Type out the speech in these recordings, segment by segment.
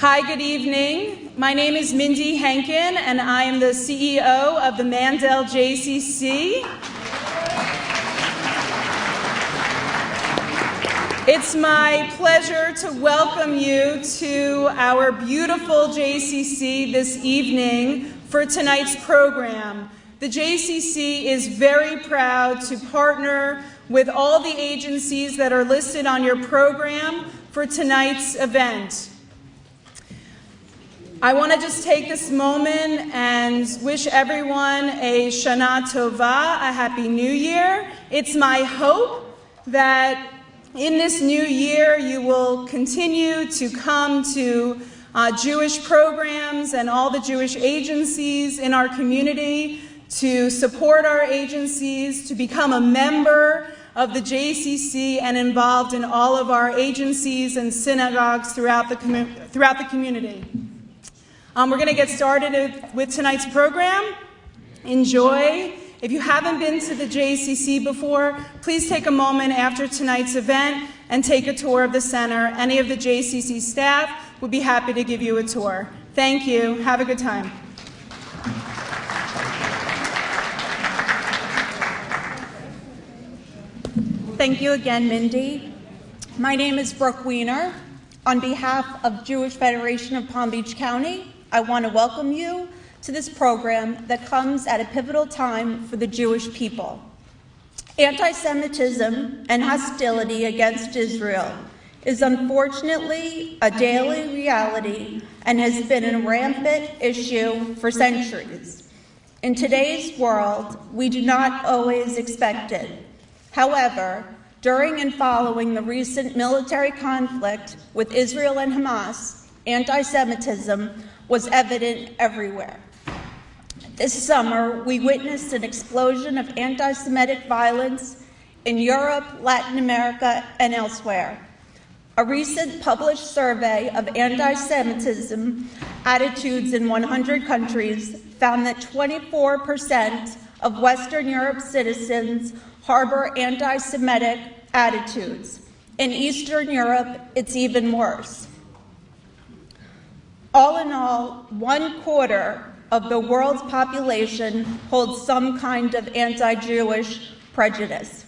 Hi, good evening. My name is Mindy Henkin, and I am the CEO of the Mandel JCC. It's my pleasure to welcome you to our beautiful JCC this evening for tonight's program. The JCC is very proud to partner with all the agencies that are listed on your program for tonight's event. I want to just take this moment and wish everyone a Shana Tova, a Happy New Year. It's my hope that in this new year you will continue to come to uh, Jewish programs and all the Jewish agencies in our community, to support our agencies, to become a member of the JCC and involved in all of our agencies and synagogues throughout the, throughout the community. Um, we're going to get started with tonight's program. Enjoy. If you haven't been to the JCC before, please take a moment after tonight's event and take a tour of the center. Any of the JCC staff would be happy to give you a tour. Thank you. Have a good time. Thank you again, Mindy. My name is Brooke Weiner. On behalf of Jewish Federation of Palm Beach County, I want to welcome you to this program that comes at a pivotal time for the Jewish people. Anti Semitism and hostility against Israel is unfortunately a daily reality and has been a rampant issue for centuries. In today's world, we do not always expect it. However, during and following the recent military conflict with Israel and Hamas, anti Semitism was evident everywhere. This summer, we witnessed an explosion of anti Semitic violence in Europe, Latin America, and elsewhere. A recent published survey of anti Semitism attitudes in 100 countries found that 24% of Western Europe citizens harbor anti Semitic attitudes. In Eastern Europe, it's even worse. All in all, one quarter of the world's population holds some kind of anti Jewish prejudice.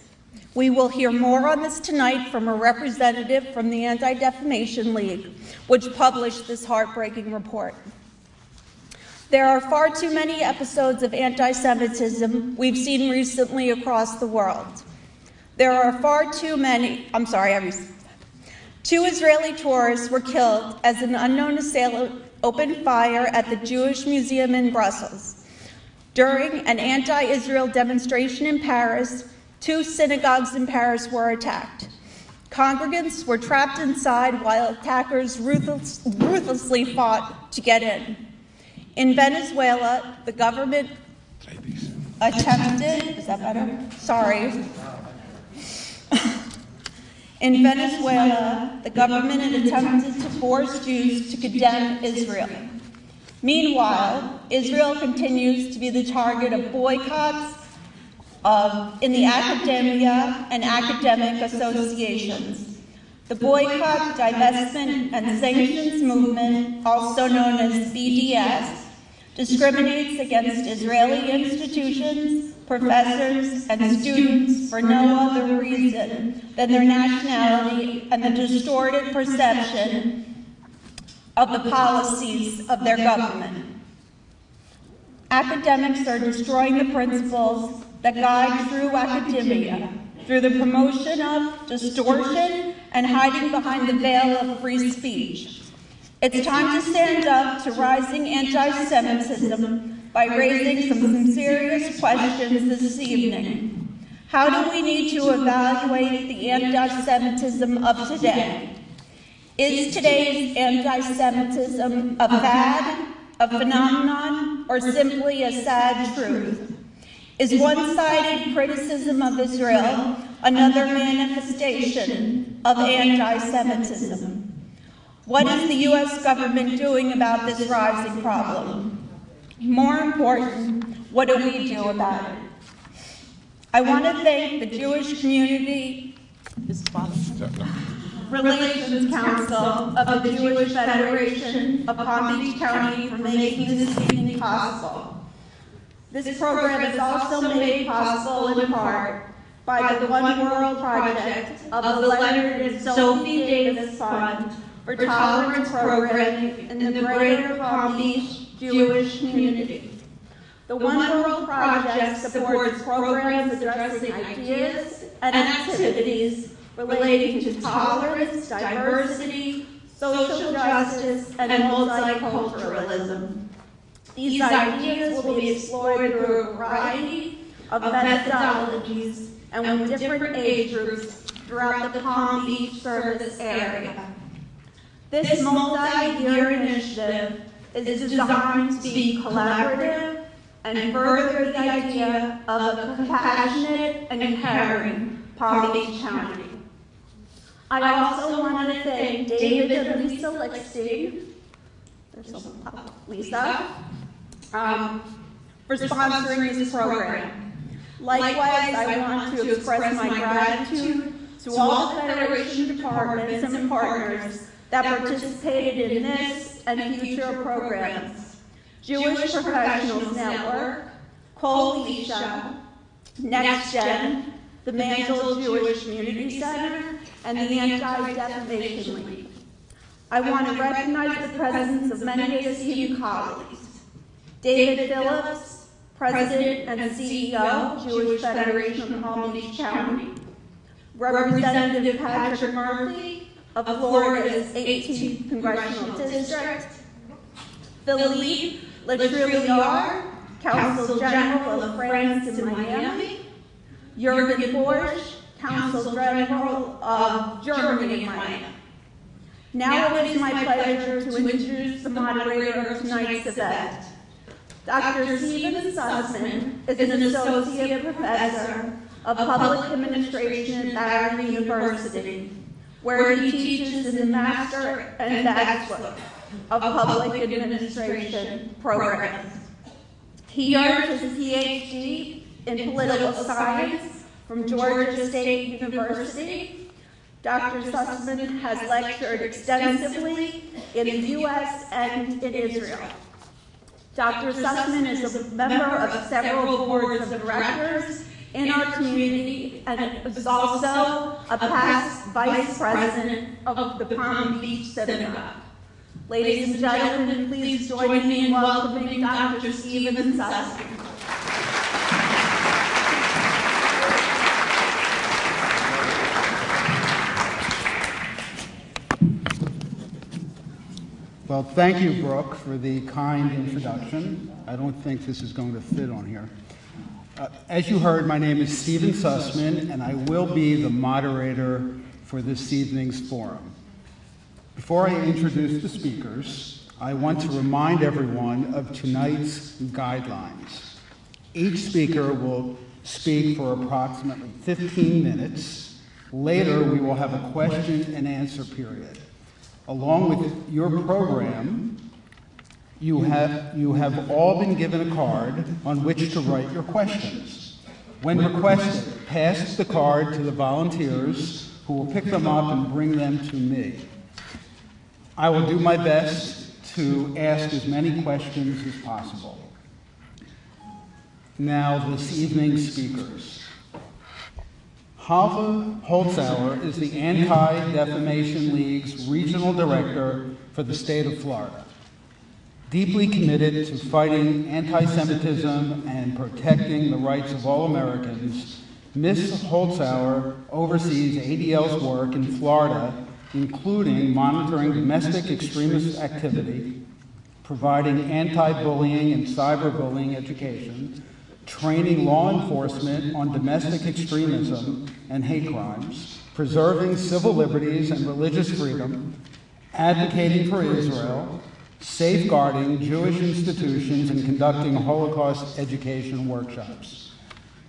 We will hear more on this tonight from a representative from the Anti Defamation League, which published this heartbreaking report. There are far too many episodes of anti Semitism we've seen recently across the world. There are far too many, I'm sorry, I Two Israeli tourists were killed as an unknown assailant opened fire at the Jewish Museum in Brussels. During an anti Israel demonstration in Paris, two synagogues in Paris were attacked. Congregants were trapped inside while attackers ruthless, ruthlessly fought to get in. In Venezuela, the government attempted, is that better? Sorry. In Venezuela, the government attempted to force Jews to condemn Israel. Meanwhile, Israel continues to be the target of boycotts of, in the academia and academic associations. The boycott, divestment, and sanctions movement, also known as BDS, discriminates against Israeli institutions, professors, and students for no other reason than their nationality and the distorted perception of the policies of their government. Academics are destroying the principles that guide true academia through the promotion of distortion and hiding behind the veil of free speech. It's time to stand up to rising anti-Semitism by raising some serious questions this evening. How do we need to evaluate the anti-Semitism of today? Is today's anti-Semitism a fad, a phenomenon, or simply a sad truth? Is one-sided criticism of Israel another manifestation of anti-Semitism? What is the U.S. government doing about this rising problem? More important, what do we do about it? I want to thank the Jewish community. Relations Council of the Jewish Federation of Palm Beach County for making this evening possible. This program is also made possible in part by the One World Project of the Leonard and Sophie Davis Fund for Tolerance Programming in the Greater Palm Beach Jewish Community. The One World Project supports programs addressing ideas and activities relating to tolerance, diversity, social justice, and multiculturalism. These ideas will be explored through a variety of methodologies and with different age groups throughout the Palm Beach service area. This multi-year initiative is designed to be collaborative and further the idea of a compassionate and caring Palm Beach County. I also want to thank David and Lisa uh, Lisa, um, for sponsoring this program. Likewise, I want to express my gratitude to all the Federation departments and partners that participated in this and future programs. Jewish Professionals Network, Kol Isha, Next Gen, the Mandel Jewish Community Center, and the Anti-Defamation League. I want to recognize the presence of many esteemed colleagues. David Phillips, President and CEO, Jewish Federation of Palm Beach County. Representative Patrick Murphy of Florida's 18th Congressional District. Philippe Letrilliard, Consul General of France in Miami. Jürgen Borsch, Consul General of Germany in Miami. Now it is my pleasure to introduce the moderator of tonight's event. Dr. Stephen Sussman is an associate professor of public administration at Barry University, where he teaches in the Master and Bachelor of Public Administration programs. He earned his PhD in political science from Georgia State University. Dr. Sussman has lectured extensively in the U.S. and in Israel. Dr. Sussman is a member of several boards of directors in our community and is also a past vice president of the Palm Beach Synagogue. Ladies and gentlemen, please join me in welcoming Dr. Stephen Sussman. Well, thank you, Brooke, for the kind introduction. I don't think this is going to fit on here. Uh, as you heard, my name is Stephen Sussman, and I will be the moderator for this evening's forum. Before I introduce the speakers, I want to remind everyone of tonight's guidelines. Each speaker will speak for approximately 15 minutes. Later, we will have a question and answer period. Along with your program, you have, you have all been given a card on which to write your questions. When requested, pass the card to the volunteers who will pick them up and bring them to me. I will do my best to ask as many questions as possible. Now, this evening's speakers. Hava Holzhauer is the Anti-Defamation League's regional director for the state of Florida. Deeply committed to fighting anti-Semitism and protecting the rights of all Americans, Ms. Holzhauer oversees ADL's work in Florida, including monitoring domestic extremist activity, providing anti-bullying and cyberbullying education, training law enforcement on domestic extremism and hate crimes, preserving civil liberties and religious freedom, advocating for Israel, safeguarding Jewish institutions, and conducting Holocaust education workshops.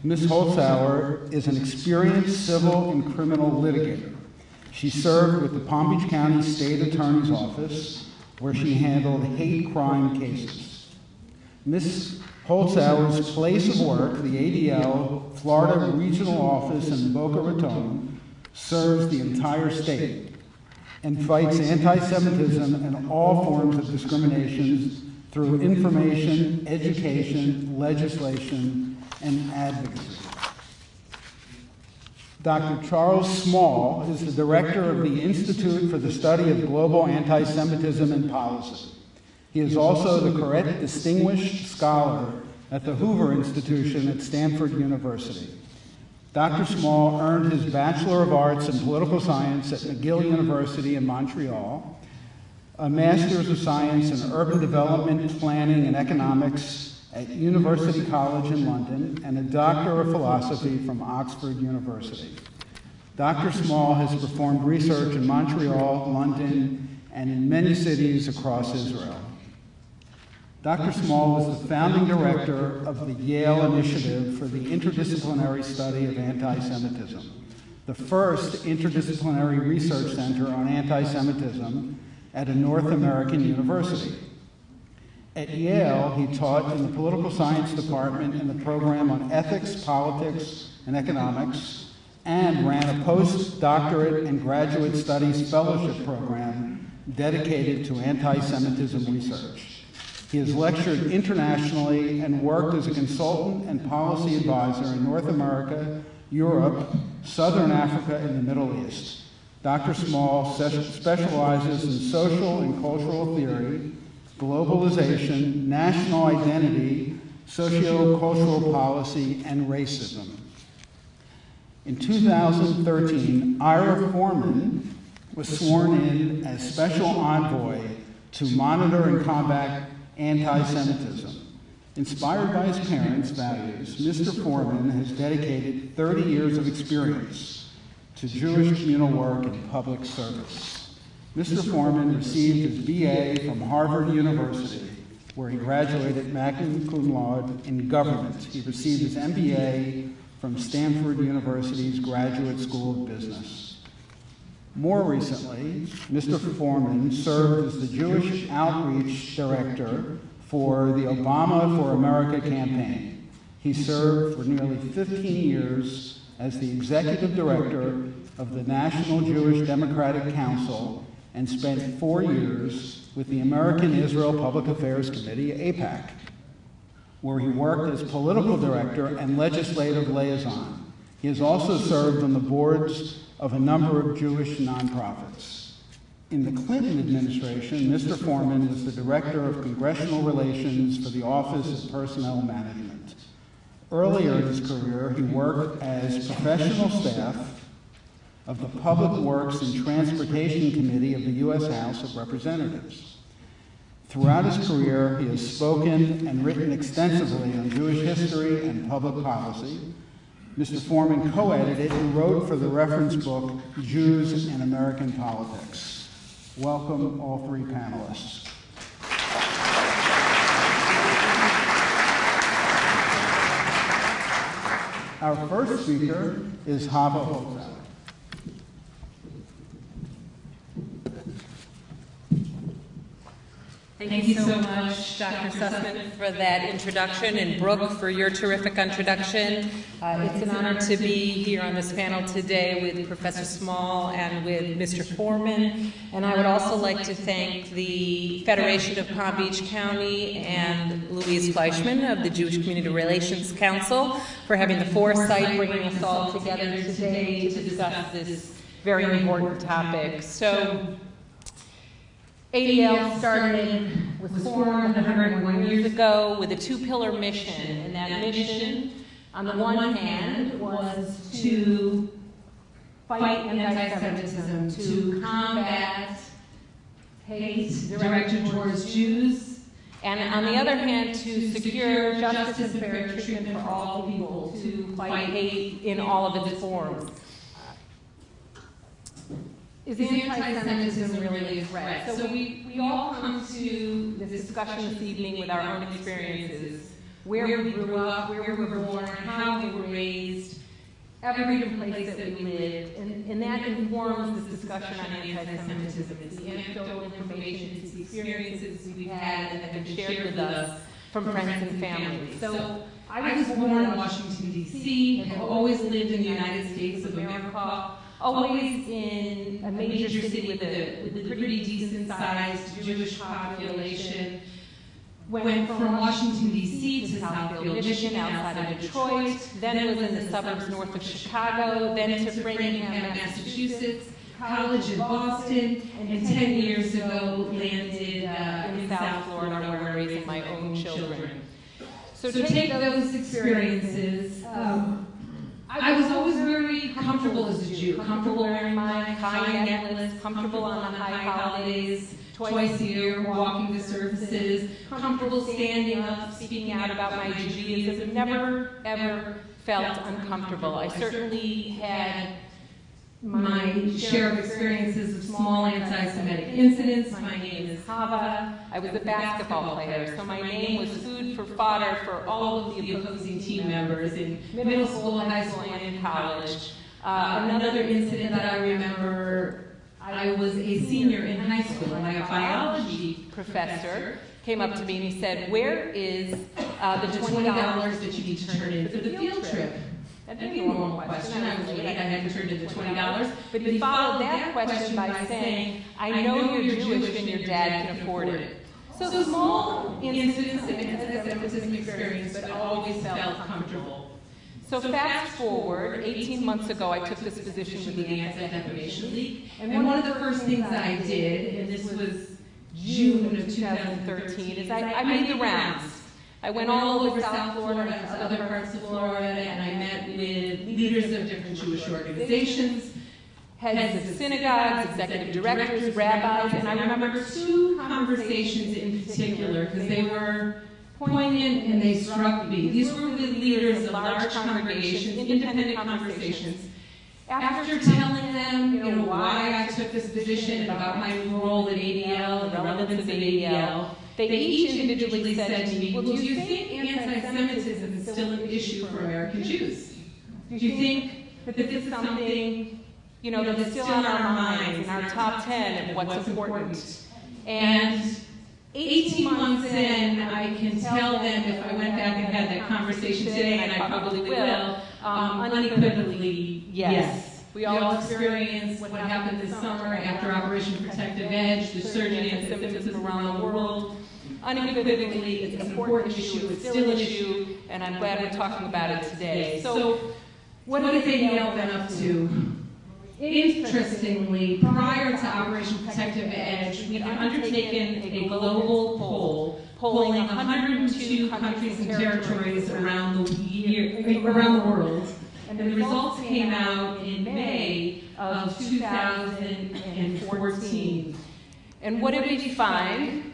Ms. Holzhauer is an experienced civil and criminal litigator. She served with the Palm Beach County State Attorney's Office, where she handled hate crime cases. Ms. Holzhauer's place of work, the ADL Florida Regional Office in Boca Raton, serves the entire state. And fights anti-Semitism and all forms of discrimination through information, education, legislation, and advocacy. Dr. Charles Small is the director of the Institute for the Study of Global Anti-Semitism and Policy. He is also the Koret Distinguished Scholar at the Hoover Institution at Stanford University. Dr. Small earned his Bachelor of Arts in Political Science at McGill University in Montreal, a Master's of Science in Urban Development, Planning, and Economics at University College in London, and a Doctor of Philosophy from Oxford University. Dr. Small has performed research in Montreal, London, and in many cities across Israel. Dr. Small was the founding director of the Yale Initiative for the Interdisciplinary Study of Anti-Semitism, the first interdisciplinary research center on anti-Semitism at a North American university. At Yale, he taught in the political science department in the program on ethics, politics, and economics, and ran a postdoctorate and graduate studies fellowship program dedicated to anti-Semitism research. He has lectured internationally and worked as a consultant and policy advisor in North America, Europe, Southern Africa, and the Middle East. Dr. Small specializes in social and cultural theory, globalization, national identity, socio-cultural policy, and racism. In 2013, Ira Forman was sworn in as special envoy to monitor and combat anti-Semitism. Inspired by his parents' values, Mr. Forman has dedicated 30 years of experience to Jewish communal work and public service. Mr. Forman received his BA from Harvard University, where he graduated magna cum laude in government. He received his MBA from Stanford University's Graduate School of Business. More recently, Mr. Forman served as the Jewish Outreach Director for the Obama for America campaign. He served for nearly 15 years as the Executive Director of the National Jewish Democratic Council and spent four years with the American Israel Public Affairs Committee, AIPAC, where he worked as political director and legislative liaison. He has also served on the boards of a number of Jewish nonprofits. In the Clinton administration, Mr. Forman was the Director of Congressional Relations for the Office of Personnel Management. Earlier in his career, he worked as professional staff of the Public Works and Transportation Committee of the U.S. House of Representatives. Throughout his career, he has spoken and written extensively on Jewish history and public policy, Mr. Forman co-edited and wrote for the reference book, Jews and American Politics. Welcome, all three panelists. Our first speaker is Hava Holzhauer. Thank you so much, Dr. Sussman, for that introduction, and Brooke for your terrific introduction. Uh, it's an honor to be here on this panel today with Professor Small and with Mr. Forman. And I would also like to thank the Federation of Palm Beach County and Louise Fleischman of the Jewish Community Relations Council for having the foresight bringing us all together today to discuss this very important topic. So. ADL started, was formed 101 years ago with a two-pillar mission, and that mission, on the one hand, was to fight anti-Semitism, to combat hate directed towards Jews, and on the other hand, to secure justice and fair treatment for all people, to fight hate in all of its forms. Is anti-Semitism really a threat? So we, we all come to this discussion this evening with our own experiences, where we grew up, where we were born, how we were raised, every place that we lived, and, and that informs this discussion on anti-Semitism. It's the anecdotal information, it's the experiences we've had and that have been shared with us from friends and family. So I was born in Washington, D.C., and have always lived in the United States of America, always in a major city with a, with a pretty decent sized Jewish population. Went from Washington DC to Southfield, Michigan, outside of Detroit, then was in the suburbs north of Chicago, then to Framingham, Massachusetts, college in Boston, and 10 years ago landed uh, in South Florida where I'm raising my own children. So, take those experiences. Um, I was always very comfortable as a Jew, comfortable wearing my chai necklace, comfortable on the high holidays, twice a year walking to services, comfortable standing up, speaking out about my Judaism, never ever felt uncomfortable. I certainly had my share of experiences of small anti-Semitic incidents. My name is Hava. I was a basketball player, so my name was food for fodder for all of the opposing team members in middle school, high school, and in college. Uh, another incident that I remember, I was a senior in high school, and my biology professor came up to me and he said, where is uh, the $20 that you need to turn in for the field trip? Be a normal question. I was late, I hadn't turned in the twenty dollars. But he followed that question by saying, I know you're Jewish and your dad can afford it. So small incidents of anti-Semitism experience, but always felt comfortable. So fast forward, 18 months ago, I took this position with the Anti-Defamation League, and one of the first things I did, and this was June of 2013, is I, I made the rounds. I went all over South Florida and other parts of Florida, and I met with leaders of different Jewish organizations, heads of synagogues, executive directors, rabbis, and I remember two conversations in particular because they were poignant and they struck me. These were with leaders of large congregations, independent conversations. After telling them, you know, why I took this position, and about my role at ADL, and the relevance of ADL, they each individually said to me, well, do you think anti-Semitism is still an issue for American Jews? Do you think that this is something, you know, that's still on our minds, in our top 10 of what's important? And 18 months in, I can tell them if I went back and had that conversation today, and I probably will, um, unequivocally, yes. We all experienced what happened this summer after Operation Protective Edge, the surge in anti-Semitism around the world. Unequivocally, it's an important issue, it's still an issue, and I'm glad we're talking about it today. So, what did ADL been up to? Interestingly, prior to Operation Protective Edge, we had undertaken a global poll polling 102 countries and territories around the, year, around the world and the results came out in May of 2014. And what did we find?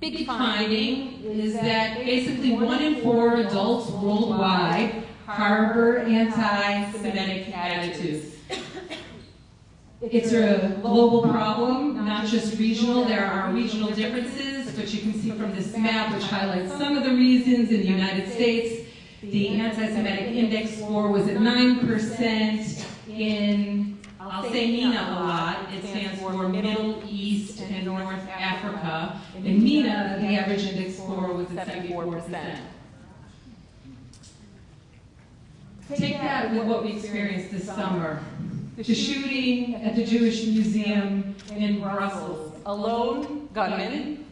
Big finding is that basically one in four adults worldwide harbor anti-Semitic attitudes. It's a global problem, not just regional. There are regional differences, but you can see from this map, which highlights some of the reasons in the United States, the anti-Semitic index score was at 9% in, I'll say MENA a lot, it stands for Middle East and North Africa. In MENA, the average index score was at 74%. Take that with what we experienced this summer. The shooting at the Jewish Museum in Brussels. A lone gunman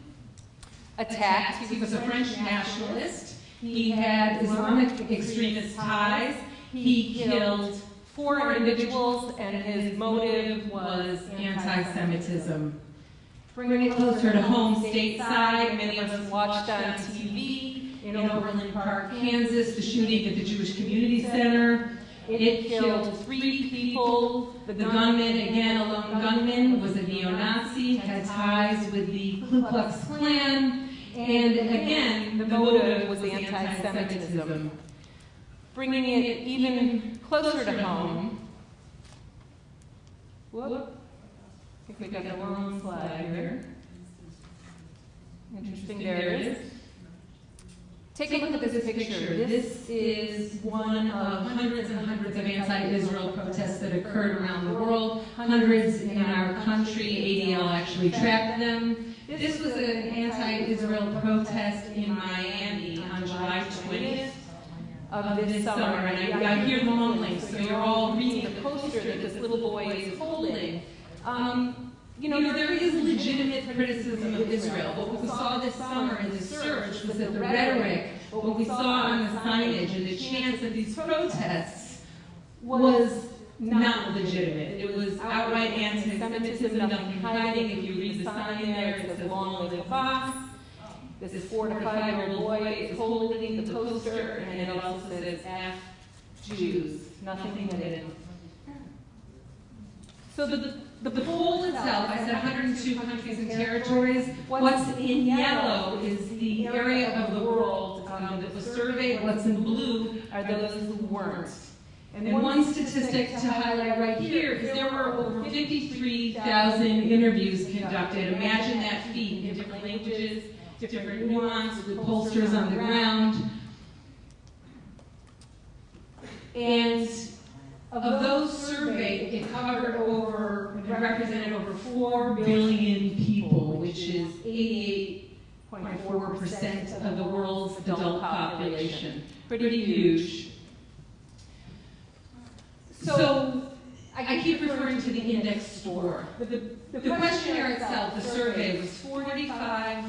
attacked, he was a French nationalist, he had Islamic extremist ties. He killed four individuals, and his motive was anti-Semitism. Bring it closer to home stateside. Many of us watched on TV in Overland Park, Kansas, the shooting at the Jewish Community Center. It killed three people. The gunman, again, a lone gunman, was a neo-Nazi, had ties with the Ku Klux Klan, and again, the motive was anti-Semitism. Bringing it even closer to home. Whoop. I think we got the wrong slide here. Interesting, there it is. Take a look at this picture. This is one of hundreds and hundreds of anti-Israel protests that occurred around the world. Hundreds in our country. ADL actually tracked them. This was an anti-Israel protest in Miami on July 20th. Of this summer, and I, I hear the mumbling, so you're all reading the poster that this little boy is holding. Um, you know, there is legitimate criticism of Israel. But what we saw this summer in the surge was that the rhetoric, what we saw on the signage and the chants of these protests was not legitimate. It was outright anti-Semitism, nothing hiding. If you read the sign in there, it says long live Fox. This four to five year old boy is holding the poster, and it also says F Jews, nothing hidden. So the, the, the poll itself, I said 102 countries and territories. What's in yellow is the area of the world um, that was surveyed. What's in blue are those who weren't. And one statistic to highlight right here is there were over 53,000 interviews conducted. Imagine that feat in different languages, different nuance, with pollsters on the ground. And of those surveyed, it covered over, it represented over 4 billion people, which is 88.4% of the world's adult population. Pretty huge. So, I keep referring to the index score. The, the, the questionnaire itself, the survey, was 45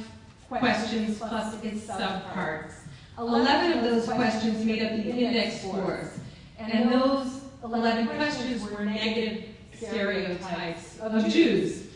questions plus its subparts. 11 of those questions made up the index scores. And those 11 questions were negative stereotypes of Jews.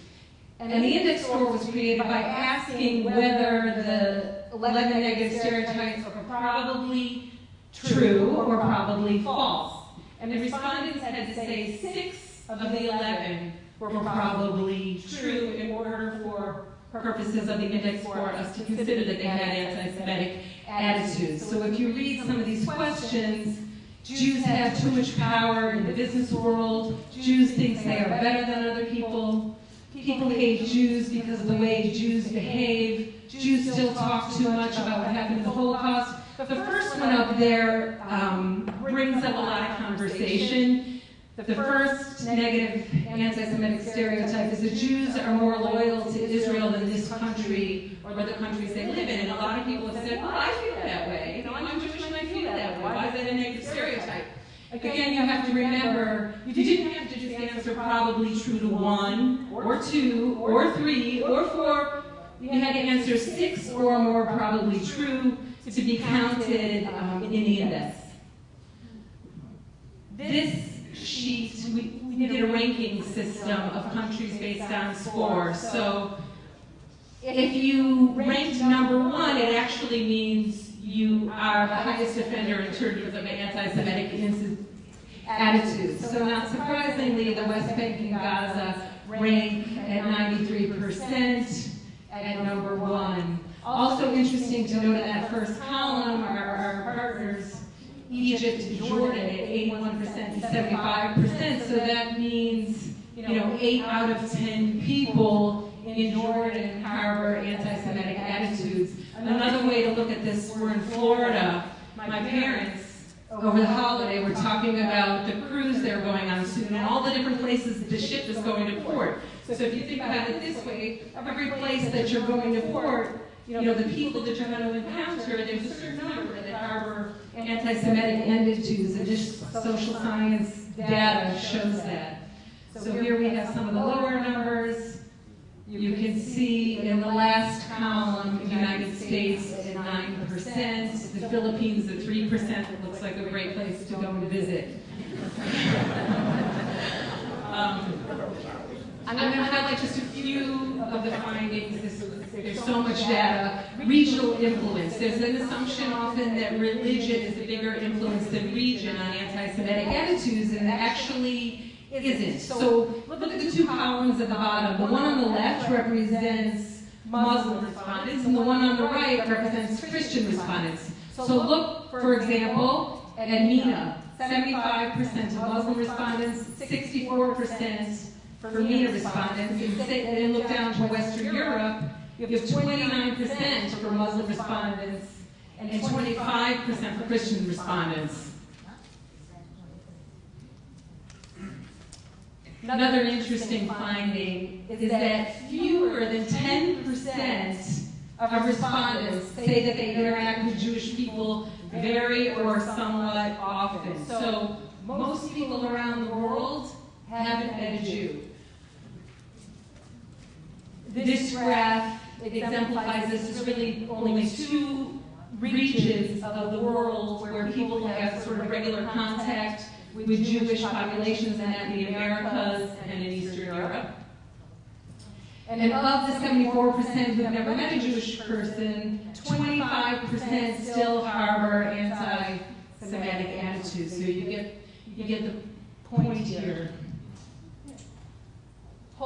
And the index score was created by asking whether the 11 negative stereotypes are probably true or probably false. And the respondents had to say six of the 11 were probably true in order for purposes of the index for us to consider that they had anti-Semitic attitudes. So if you read some of these questions, Jews have too much power in the business world, Jews think they are better than other people, people hate Jews because of the way Jews behave, Jews still talk too much about what happened in the Holocaust. The first one up there um, brings up a lot of conversation. The first negative anti-Semitic stereotype is that Jews are more loyal to Israel than this country or the countries they live in. And a lot of people have said, well, I feel that way. You know, I'm Jewish and I feel that way. Why is that a negative stereotype? Again, you have to remember, you didn't have to just answer probably true to one, or two, or three, or four. You had to answer six or more probably true to be counted um, in the index. This sheet, we, we did a ranking system of countries based on score. So if you ranked number one, it actually means you are the highest offender in terms of anti-Semitic attitudes. So not surprisingly, the West Bank and Gaza rank at 93% at number one. Also interesting to note in that first column are our partners Egypt and Jordan at 81% and 75%. So that means, you know, 8 out of 10 people in Jordan harbor anti-Semitic attitudes. Another way to look at this, we're in Florida. My parents, over the holiday, were talking about the cruise they're going on soon and all the different places that the ship is going to port. So if you think about it this way, every place that you're going to port, you know, the people that you're going to encounter, there's a certain number that harbor anti-Semitic attitudes, and just social science data shows that. So here we have some of the lower numbers. You can see in the last column, United States at 9%, the Philippines at 3%. It looks like a great place to go and visit. um, I'm going to highlight just a few of the findings. This, there's so much data. Regional influence. There's an assumption often that religion is a bigger influence than region on anti-Semitic attitudes, and actually isn't. So look at the two columns at the bottom. The one on the left represents Muslim respondents, and the one on the right represents Christian respondents. So look, for example, at MENA. 75% of Muslim respondents, 64% for MENA respondents, and then look down to Western Europe, you have 29% for Muslim respondents and 25% for Christian respondents. Another interesting finding is that fewer than 10% of respondents say that they interact with Jewish people very or somewhat often. So most people around the world haven't met a Jew. This graph exemplifies this. There's really only two regions of the world where people have sort of regular contact with Jewish populations, and that in the Americas and in Eastern Europe. And of the 74% who have never met a Jewish person, 25% still harbor anti-Semitic attitudes. So you get, you get the point here.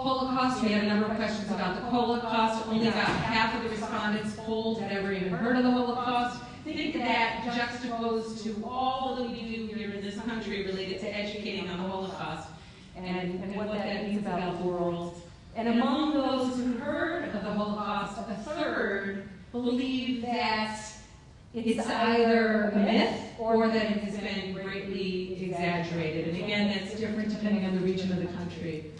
Holocaust, we had a number of questions about the Holocaust. Only about half of the respondents polled had ever even heard of the Holocaust. Think of that juxtaposed to all that we do here in this country related to educating on the Holocaust and, and what that means about the world. And among those who heard of the Holocaust, a third believe that it's either a myth or that it has been greatly exaggerated. And again, that's different depending on the region of the country.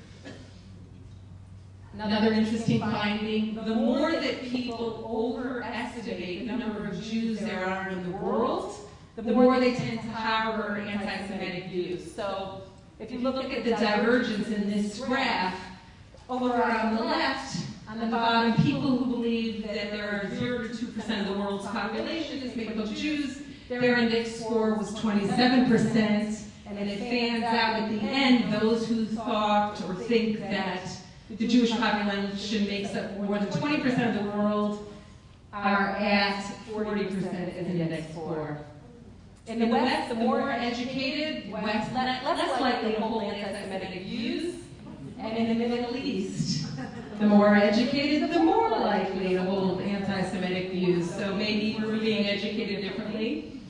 Another interesting finding, the more that people overestimate the number of Jews there are in the world, the more they tend to harbor anti-Semitic views. So if you look at the divergence in this graph, over on the left, on the bottom, people who believe that there are 0 to 2% of the world's population is made up of Jews, their index score was 27%, and it fans out at the end those who thought or think that the Jewish population makes up more than 20% of the world are at 40% as an index score. In the West, the more educated, West, less likely to hold anti-Semitic views. And in the Middle East, the more educated, the more likely to hold anti-Semitic views. So maybe we're being educated differently.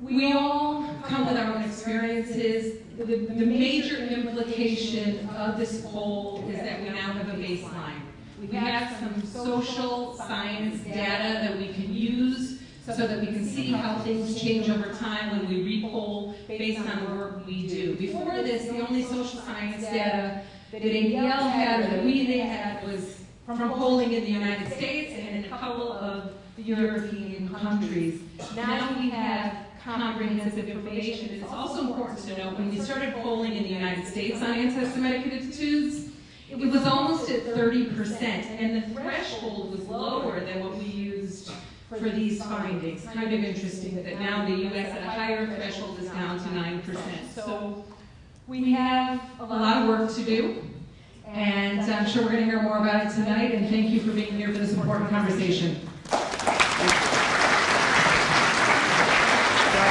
We all come with our own experiences. The, the major implication of this poll is that we now have a baseline. We have some social science data that we can use so that we can see how things change over time when we repoll based on the work we do. Before this, the only social science data that ADL had or that we had was from polling in the United States and in a couple of European countries. Now we have comprehensive information. It's also important to note when we started polling in the United States on anti-Semitic attitudes, it was almost at 30%, and the threshold was lower than what we used for these findings. Kind of interesting that now the U.S. at a higher threshold is down to 9%. So we have a lot of work to do, and I'm sure we're going to hear more about it tonight, and thank you for being here for this important conversation.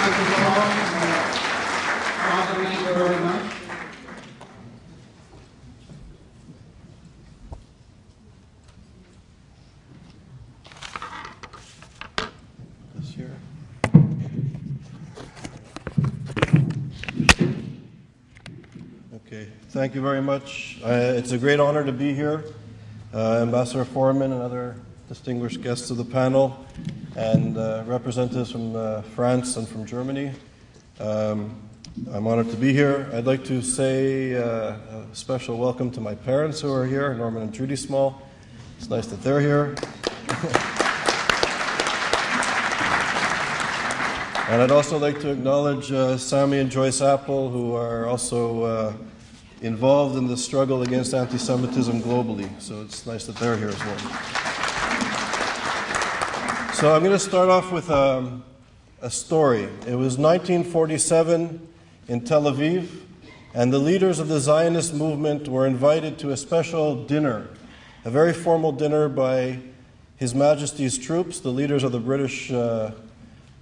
Thank you very much. Okay, thank you very much. Uh, it's a great honor to be here. Uh, Ambassador Forman and other distinguished guests of the panel, and uh, representatives from uh, France and from Germany. Um, I'm honored to be here. I'd like to say uh, a special welcome to my parents who are here, Norman and Trudy Small. It's nice that they're here. And I'd also like to acknowledge uh, Sammy and Joyce Apple, who are also uh, involved in the struggle against anti Semitism globally. So it's nice that they're here as well. So I'm going to start off with um, a story. It was 1947 in Tel Aviv, and the leaders of the Zionist movement were invited to a special dinner, a very formal dinner by His Majesty's troops, the leaders of the British. Uh,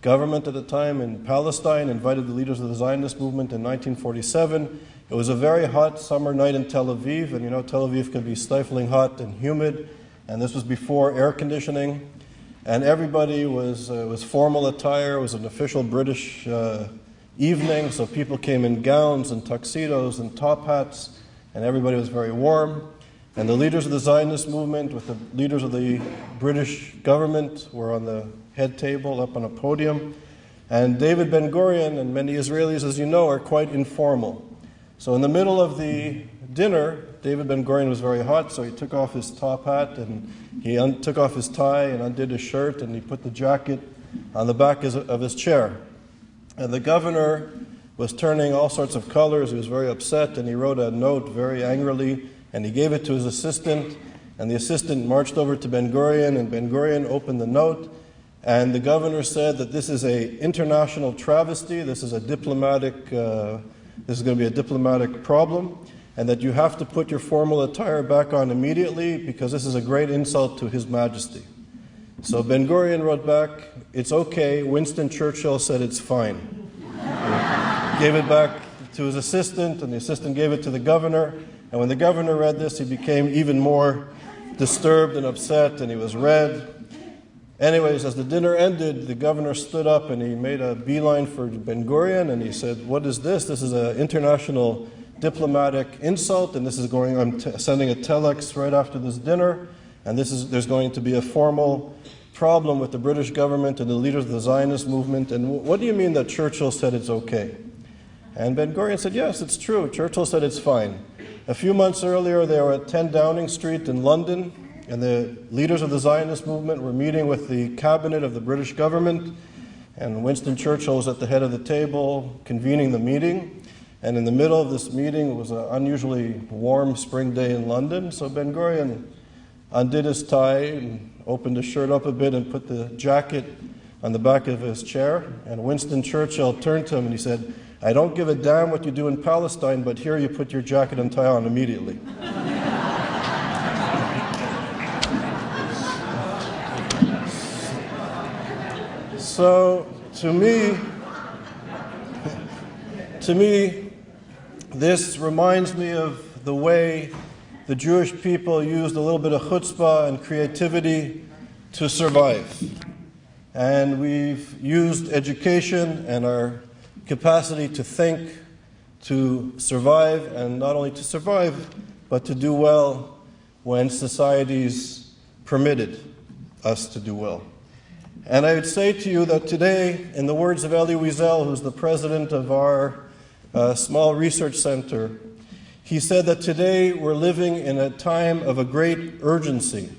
government at the time in Palestine invited the leaders of the Zionist movement in 1947. It was a very hot summer night in Tel Aviv, and you know Tel Aviv can be stifling hot and humid, and this was before air conditioning. And everybody was, uh, was formal attire. It was an official British uh, evening, so people came in gowns and tuxedos and top hats, and everybody was very warm. And the leaders of the Zionist movement, with the leaders of the British government, were on the head table up on a podium. And David Ben Gurion and many Israelis, as you know, are quite informal. So, in the middle of the dinner, David Ben Gurion was very hot, so he took off his top hat and he un- took off his tie and undid his shirt and he put the jacket on the back of his chair. And the governor was turning all sorts of colors. He was very upset and he wrote a note very angrily and he gave it to his assistant. And the assistant marched over to Ben Gurion and Ben Gurion opened the note. And the governor said that this is a international travesty. This is a diplomatic. Uh, this is going to be a diplomatic problem, and that you have to put your formal attire back on immediately because this is a great insult to His Majesty. So Ben Gurion wrote back, It's okay. Winston Churchill said it's fine. gave it back to his assistant, and the assistant gave it to the governor. And when the governor read this, he became even more disturbed and upset, and he was red. Anyways, as the dinner ended, the governor stood up and he made a beeline for Ben Gurion and he said, What is this? This is an international diplomatic insult, and this is going, I'm sending a telex right after this dinner, and this is, there's going to be a formal problem with the British government and the leaders of the Zionist movement. And what do you mean that Churchill said it's okay? And Ben Gurion said, Yes, it's true. Churchill said it's fine. A few months earlier, they were at 10 Downing Street in London and the leaders of the Zionist movement were meeting with the cabinet of the British government, and Winston Churchill was at the head of the table convening the meeting. And in the middle of this meeting, it was an unusually warm spring day in London, so Ben Gurion undid his tie and opened his shirt up a bit and put the jacket on the back of his chair. And Winston Churchill turned to him and he said, I don't give a damn what you do in Palestine, but here you put your jacket and tie on immediately. So, to me, to me, this reminds me of the way the Jewish people used a little bit of chutzpah and creativity to survive. And we've used education and our capacity to think to survive, and not only to survive, but to do well when societies permitted us to do well. And I would say to you that today, in the words of Elie Wiesel, who's the president of our uh, small research center, he said that today we're living in a time of a great urgency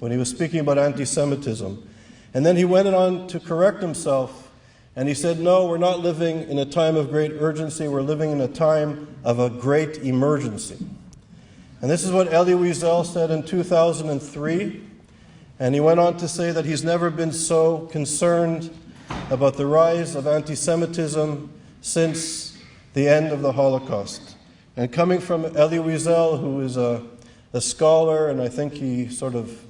when he was speaking about anti Semitism. And then he went on to correct himself and he said, No, we're not living in a time of great urgency, we're living in a time of a great emergency. And this is what Elie Wiesel said in 2003 and he went on to say that he's never been so concerned about the rise of anti Semitism since the end of the Holocaust. And coming from Elie Wiesel, who is a, a scholar, and I think he sort of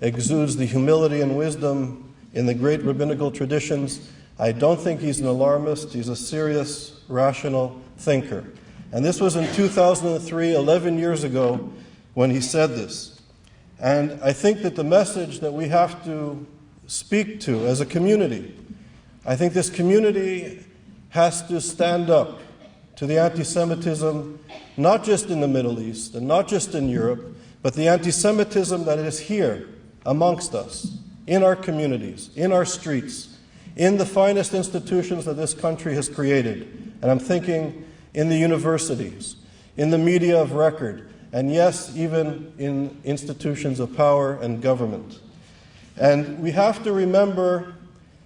exudes the humility and wisdom in the great rabbinical traditions, I don't think he's an alarmist. He's a serious, rational thinker. And this was in 2003, 11 years ago, when he said this. And I think that the message that we have to speak to as a community, I think this community has to stand up to the anti Semitism, not just in the Middle East and not just in Europe, but the anti Semitism that is here amongst us, in our communities, in our streets, in the finest institutions that this country has created. And I'm thinking in the universities, in the media of record, and yes, even in institutions of power and government. And we have to remember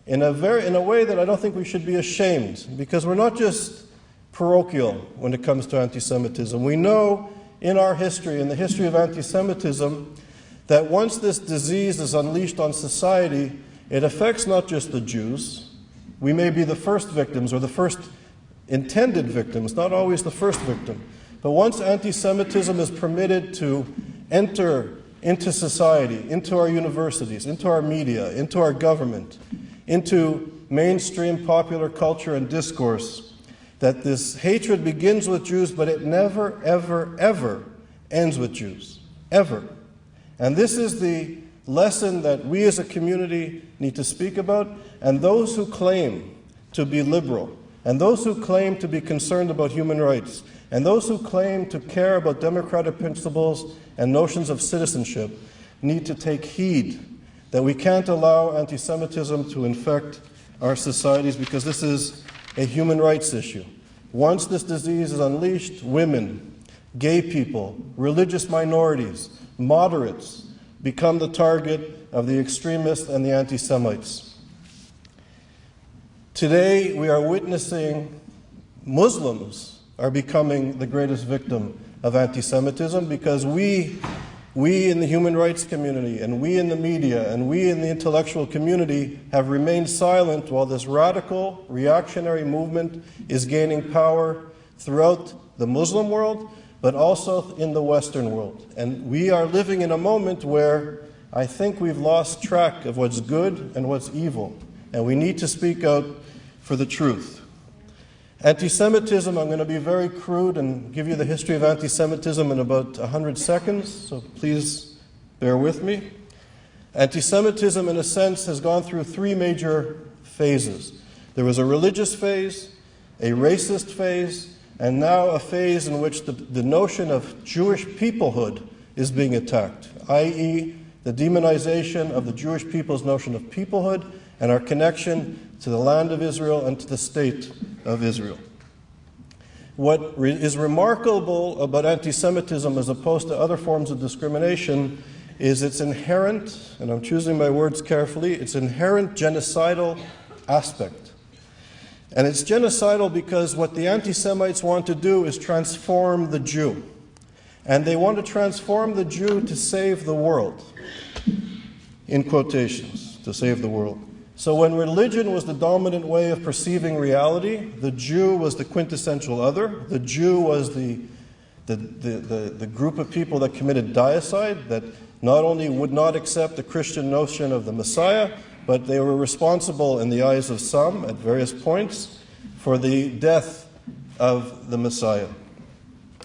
in a, very, in a way that I don't think we should be ashamed, because we're not just parochial when it comes to anti Semitism. We know in our history, in the history of anti Semitism, that once this disease is unleashed on society, it affects not just the Jews. We may be the first victims or the first intended victims, not always the first victim. But once anti Semitism is permitted to enter into society, into our universities, into our media, into our government, into mainstream popular culture and discourse, that this hatred begins with Jews, but it never, ever, ever ends with Jews. Ever. And this is the lesson that we as a community need to speak about, and those who claim to be liberal, and those who claim to be concerned about human rights, and those who claim to care about democratic principles and notions of citizenship need to take heed that we can't allow anti Semitism to infect our societies because this is a human rights issue. Once this disease is unleashed, women, gay people, religious minorities, moderates become the target of the extremists and the anti Semites. Today, we are witnessing Muslims are becoming the greatest victim of anti Semitism because we, we in the human rights community, and we in the media, and we in the intellectual community have remained silent while this radical, reactionary movement is gaining power throughout the Muslim world, but also in the Western world. And we are living in a moment where I think we've lost track of what's good and what's evil, and we need to speak out for the truth. Anti Semitism, I'm going to be very crude and give you the history of anti Semitism in about 100 seconds, so please bear with me. Anti Semitism, in a sense, has gone through three major phases there was a religious phase, a racist phase, and now a phase in which the, the notion of Jewish peoplehood is being attacked, i.e., the demonization of the Jewish people's notion of peoplehood and our connection to the land of Israel and to the state of Israel. What re- is remarkable about anti Semitism as opposed to other forms of discrimination is its inherent, and I'm choosing my words carefully, its inherent genocidal aspect. And it's genocidal because what the anti Semites want to do is transform the Jew. And they want to transform the Jew to save the world, in quotations, to save the world. So, when religion was the dominant way of perceiving reality, the Jew was the quintessential other. The Jew was the, the, the, the, the group of people that committed deicide, that not only would not accept the Christian notion of the Messiah, but they were responsible in the eyes of some at various points for the death of the Messiah.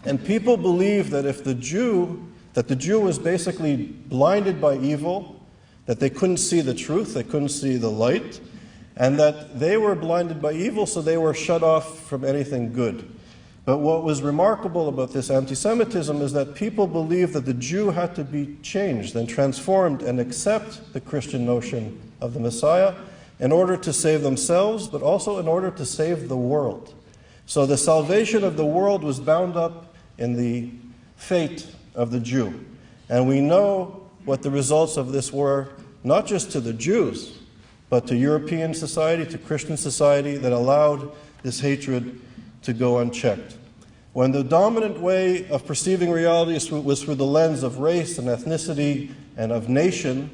And people believed that if the Jew, that the Jew was basically blinded by evil, that they couldn't see the truth, they couldn't see the light, and that they were blinded by evil, so they were shut off from anything good. But what was remarkable about this anti Semitism is that people believed that the Jew had to be changed and transformed and accept the Christian notion of the Messiah in order to save themselves, but also in order to save the world. So the salvation of the world was bound up in the fate of the Jew. And we know what the results of this were not just to the Jews, but to European society, to Christian society, that allowed this hatred to go unchecked. When the dominant way of perceiving reality was through the lens of race and ethnicity and of nation,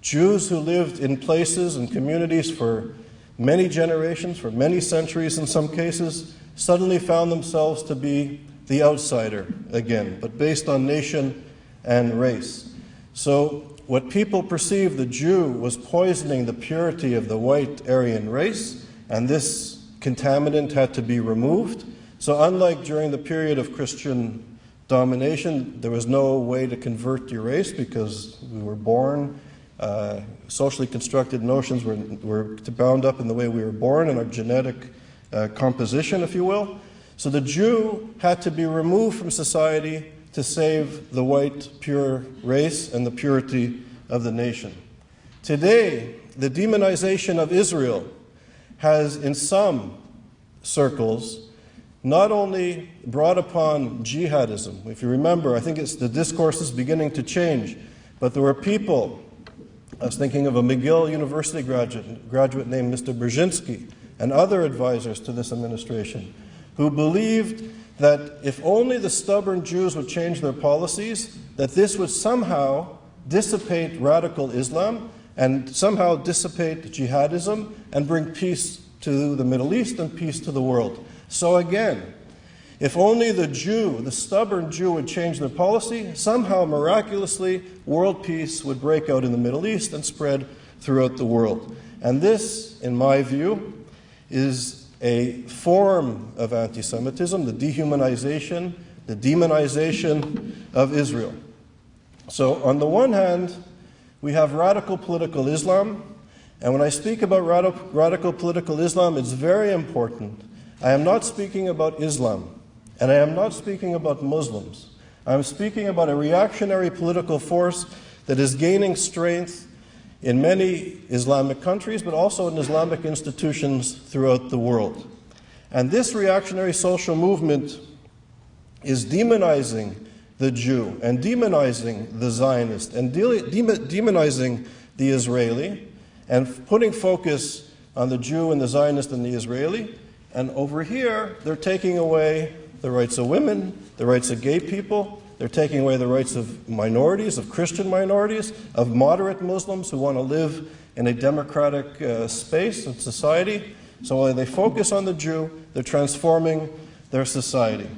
Jews who lived in places and communities for many generations, for many centuries in some cases, suddenly found themselves to be the outsider again, but based on nation and race. So what people perceived the Jew was poisoning the purity of the white Aryan race, and this contaminant had to be removed. So, unlike during the period of Christian domination, there was no way to convert your race because we were born. Uh, socially constructed notions were, were bound up in the way we were born and our genetic uh, composition, if you will. So the Jew had to be removed from society to save the white, pure race and the purity of the nation. Today, the demonization of Israel has, in some circles, not only brought upon jihadism. If you remember, I think it's, the discourse is beginning to change, but there were people, I was thinking of a McGill University graduate, graduate named Mr. Brzezinski, and other advisors to this administration, who believed that if only the stubborn Jews would change their policies, that this would somehow dissipate radical Islam and somehow dissipate jihadism and bring peace to the Middle East and peace to the world. So again, if only the Jew, the stubborn Jew, would change their policy, somehow miraculously world peace would break out in the Middle East and spread throughout the world. And this, in my view, is a form of anti Semitism, the dehumanization, the demonization of Israel. So, on the one hand, we have radical political Islam, and when I speak about radical, radical political Islam, it's very important. I am not speaking about Islam, and I am not speaking about Muslims. I am speaking about a reactionary political force that is gaining strength in many Islamic countries, but also in Islamic institutions throughout the world. And this reactionary social movement is demonizing the Jew and demonizing the Zionist and demonizing the Israeli and putting focus on the Jew and the Zionist and the Israeli. And over here, they're taking away the rights of women, the rights of gay people, they're taking away the rights of minorities, of Christian minorities, of moderate Muslims who want to live in a democratic uh, space and society. So while they focus on the Jew, they're transforming their society.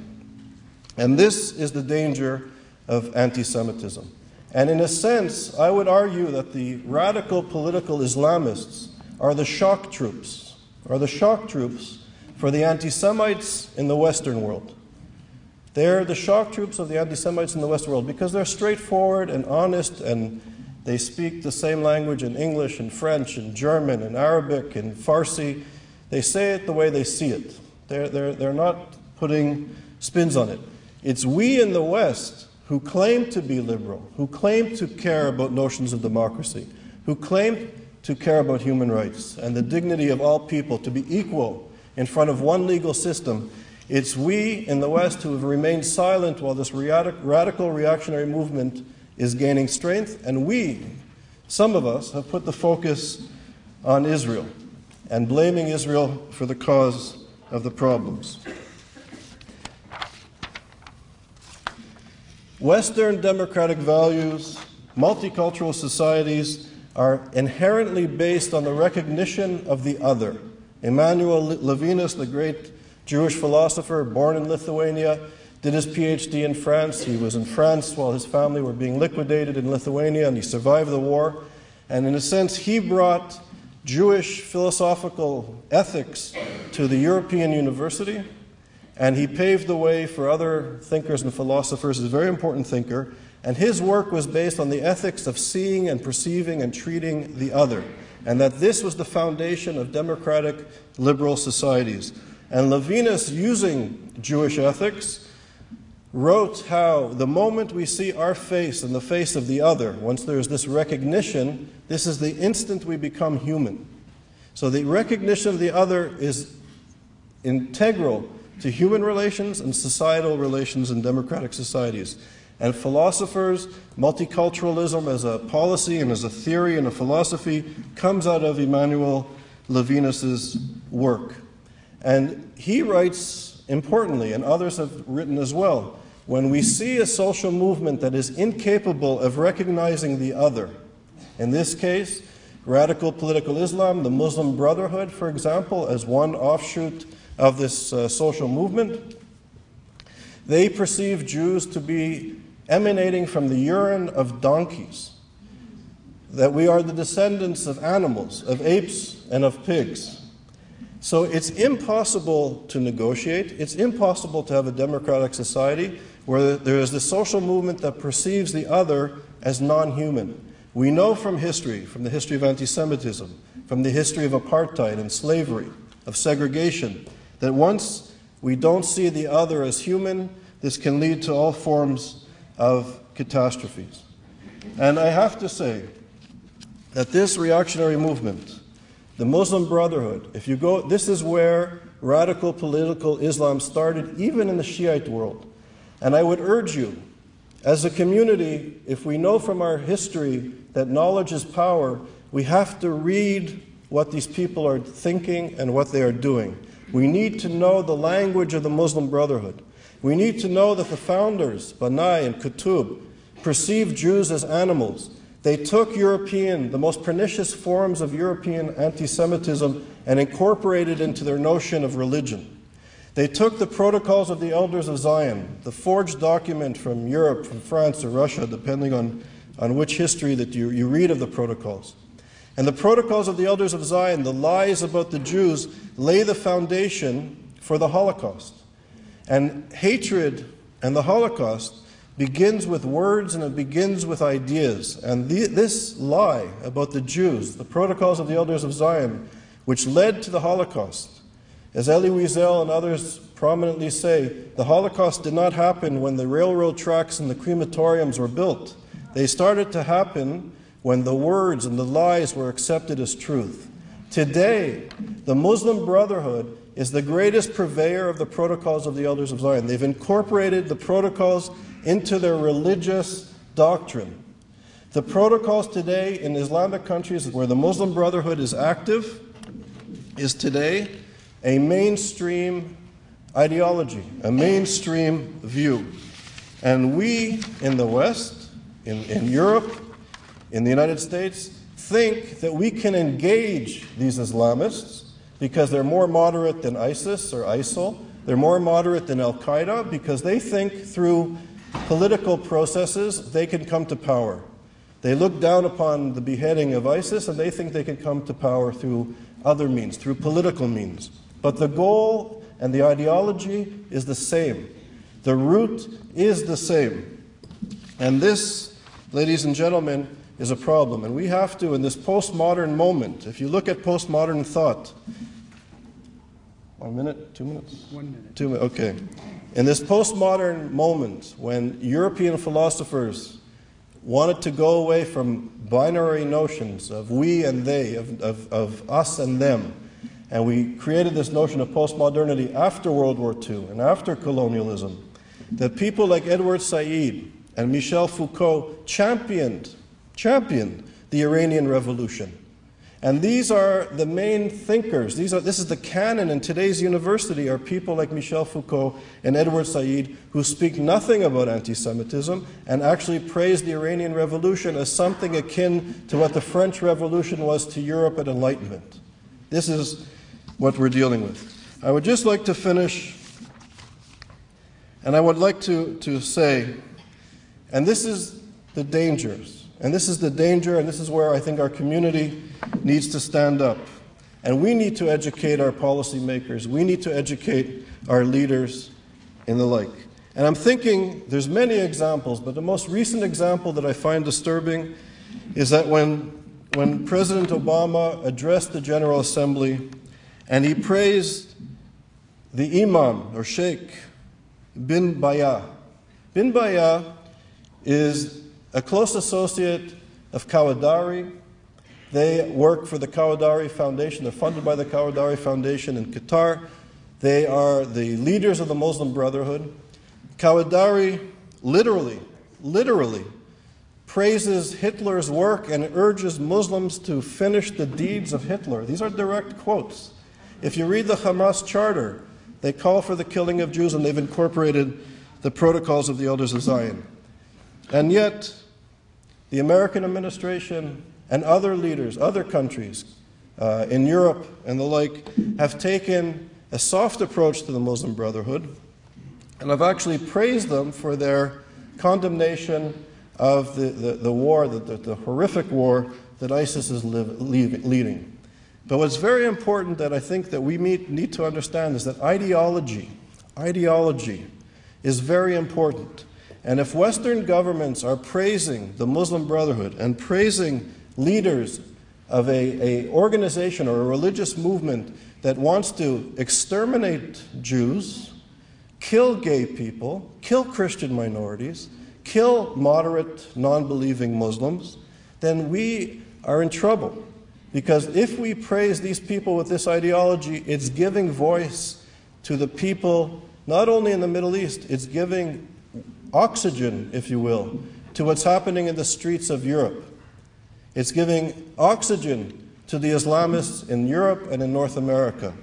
And this is the danger of anti Semitism. And in a sense, I would argue that the radical political Islamists are the shock troops, are the shock troops for the anti Semites in the Western world. They're the shock troops of the anti Semites in the Western world because they're straightforward and honest and they speak the same language in English and French and German and Arabic and Farsi. They say it the way they see it. They're, they're, they're not putting spins on it. It's we in the West who claim to be liberal, who claim to care about notions of democracy, who claim to care about human rights and the dignity of all people to be equal in front of one legal system. It's we in the West who have remained silent while this radical reactionary movement is gaining strength, and we, some of us, have put the focus on Israel and blaming Israel for the cause of the problems. Western democratic values, multicultural societies are inherently based on the recognition of the other. Emmanuel Levinas, the great Jewish philosopher born in Lithuania, did his PhD in France. He was in France while his family were being liquidated in Lithuania, and he survived the war. And in a sense, he brought Jewish philosophical ethics to the European university and he paved the way for other thinkers and philosophers. A very important thinker. And his work was based on the ethics of seeing and perceiving and treating the other. And that this was the foundation of democratic liberal societies. And Levinas, using Jewish ethics, wrote how the moment we see our face in the face of the other, once there's this recognition, this is the instant we become human. So the recognition of the other is integral to human relations and societal relations in democratic societies. And philosophers, multiculturalism as a policy and as a theory and a philosophy comes out of Emmanuel Levinas's work. And he writes importantly, and others have written as well, when we see a social movement that is incapable of recognizing the other, in this case, radical political Islam, the Muslim Brotherhood, for example, as one offshoot of this uh, social movement. They perceive Jews to be emanating from the urine of donkeys, that we are the descendants of animals, of apes, and of pigs. So it's impossible to negotiate, it's impossible to have a democratic society where there is this social movement that perceives the other as non human. We know from history, from the history of anti Semitism, from the history of apartheid and slavery, of segregation, that once we don't see the other as human, this can lead to all forms of catastrophes. And I have to say that this reactionary movement, the Muslim Brotherhood, if you go, this is where radical political Islam started, even in the Shiite world. And I would urge you, as a community, if we know from our history that knowledge is power, we have to read what these people are thinking and what they are doing. We need to know the language of the Muslim Brotherhood. We need to know that the founders, Banna and Qutb, perceived Jews as animals. They took European, the most pernicious forms of European anti Semitism, and incorporated into their notion of religion. They took the protocols of the elders of Zion, the forged document from Europe, from France or Russia, depending on, on which history that you, you read of the protocols. And the protocols of the elders of Zion, the lies about the Jews, lay the foundation for the Holocaust. And hatred and the Holocaust begins with words and it begins with ideas. And the, this lie about the Jews, the protocols of the elders of Zion, which led to the Holocaust, as Elie Wiesel and others prominently say, the Holocaust did not happen when the railroad tracks and the crematoriums were built. They started to happen when the words and the lies were accepted as truth. Today, the Muslim Brotherhood is the greatest purveyor of the protocols of the elders of Zion. They've incorporated the protocols into their religious doctrine. The protocols today in Islamic countries where the Muslim Brotherhood is active is today a mainstream ideology, a mainstream view. And we in the West, in, in Europe, in the United States, think that we can engage these Islamists because they're more moderate than ISIS or ISIL. They're more moderate than Al Qaeda because they think through political processes they can come to power. They look down upon the beheading of ISIS and they think they can come to power through other means, through political means. But the goal and the ideology is the same. The root is the same. And this, ladies and gentlemen, is a problem. And we have to, in this postmodern moment, if you look at postmodern thought, one minute, two minutes? One minute. Two minutes, okay. In this postmodern moment, when European philosophers wanted to go away from binary notions of we and they, of, of, of us and them, and we created this notion of postmodernity after World War II and after colonialism, that people like Edward Said and Michel Foucault championed, championed the Iranian Revolution. And these are the main thinkers. These are, this is the canon in today's university are people like Michel Foucault and Edward Said who speak nothing about anti-Semitism and actually praise the Iranian Revolution as something akin to what the French Revolution was to Europe at Enlightenment. This is what we're dealing with. I would just like to finish, and I would like to, to say, and this is the dangers, and this is the danger, and this is where I think our community needs to stand up. And we need to educate our policymakers. We need to educate our leaders and the like. And I'm thinking there's many examples, but the most recent example that I find disturbing is that when, when President Obama addressed the General Assembly and he praised the Imam or Sheikh bin Bayyah. Bin Bayyah is a close associate of Kawadari. They work for the Kawadari Foundation. They're funded by the Kawadari Foundation in Qatar. They are the leaders of the Muslim Brotherhood. Kawadari literally, literally praises Hitler's work and urges Muslims to finish the deeds of Hitler. These are direct quotes. If you read the Hamas charter, they call for the killing of Jews and they've incorporated the protocols of the elders of Zion. And yet, the American administration and other leaders, other countries uh, in Europe and the like, have taken a soft approach to the Muslim Brotherhood and I've actually praised them for their condemnation of the, the, the war, the, the, the, horrific war that ISIS is live, leading. But what's very important that I think that we meet, need to understand is that ideology, ideology is very important. And if Western governments are praising the Muslim Brotherhood and praising leaders of a, a organization or a religious movement that wants to exterminate Jews, kill gay people, kill Christian minorities, kill moderate, non believing Muslims, then we are in trouble. Because if we praise these people with this ideology, it's giving voice to the people, not only in the Middle East, it's giving oxygen, if you will, to what's happening in the streets of Europe. It's giving oxygen to the Islamists in Europe and in North America.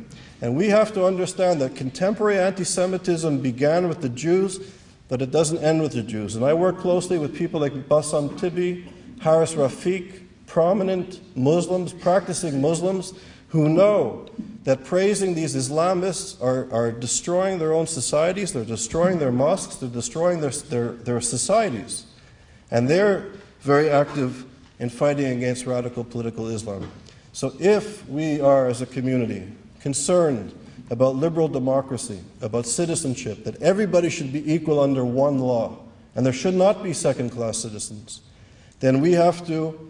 And we have to understand that contemporary anti Semitism began with the Jews, but it doesn't end with the Jews. And I work closely with people like Bassam Tibi, Haras Rafiq, prominent Muslims, practicing Muslims, who know that praising these Islamists are, are destroying their own societies, they're destroying their mosques, they're destroying their, their, their societies. And they're very active in fighting against radical political Islam. So if we are, as a community, concerned about liberal democracy, about citizenship, that everybody should be equal under one law, and there should not be second class citizens, then we have to,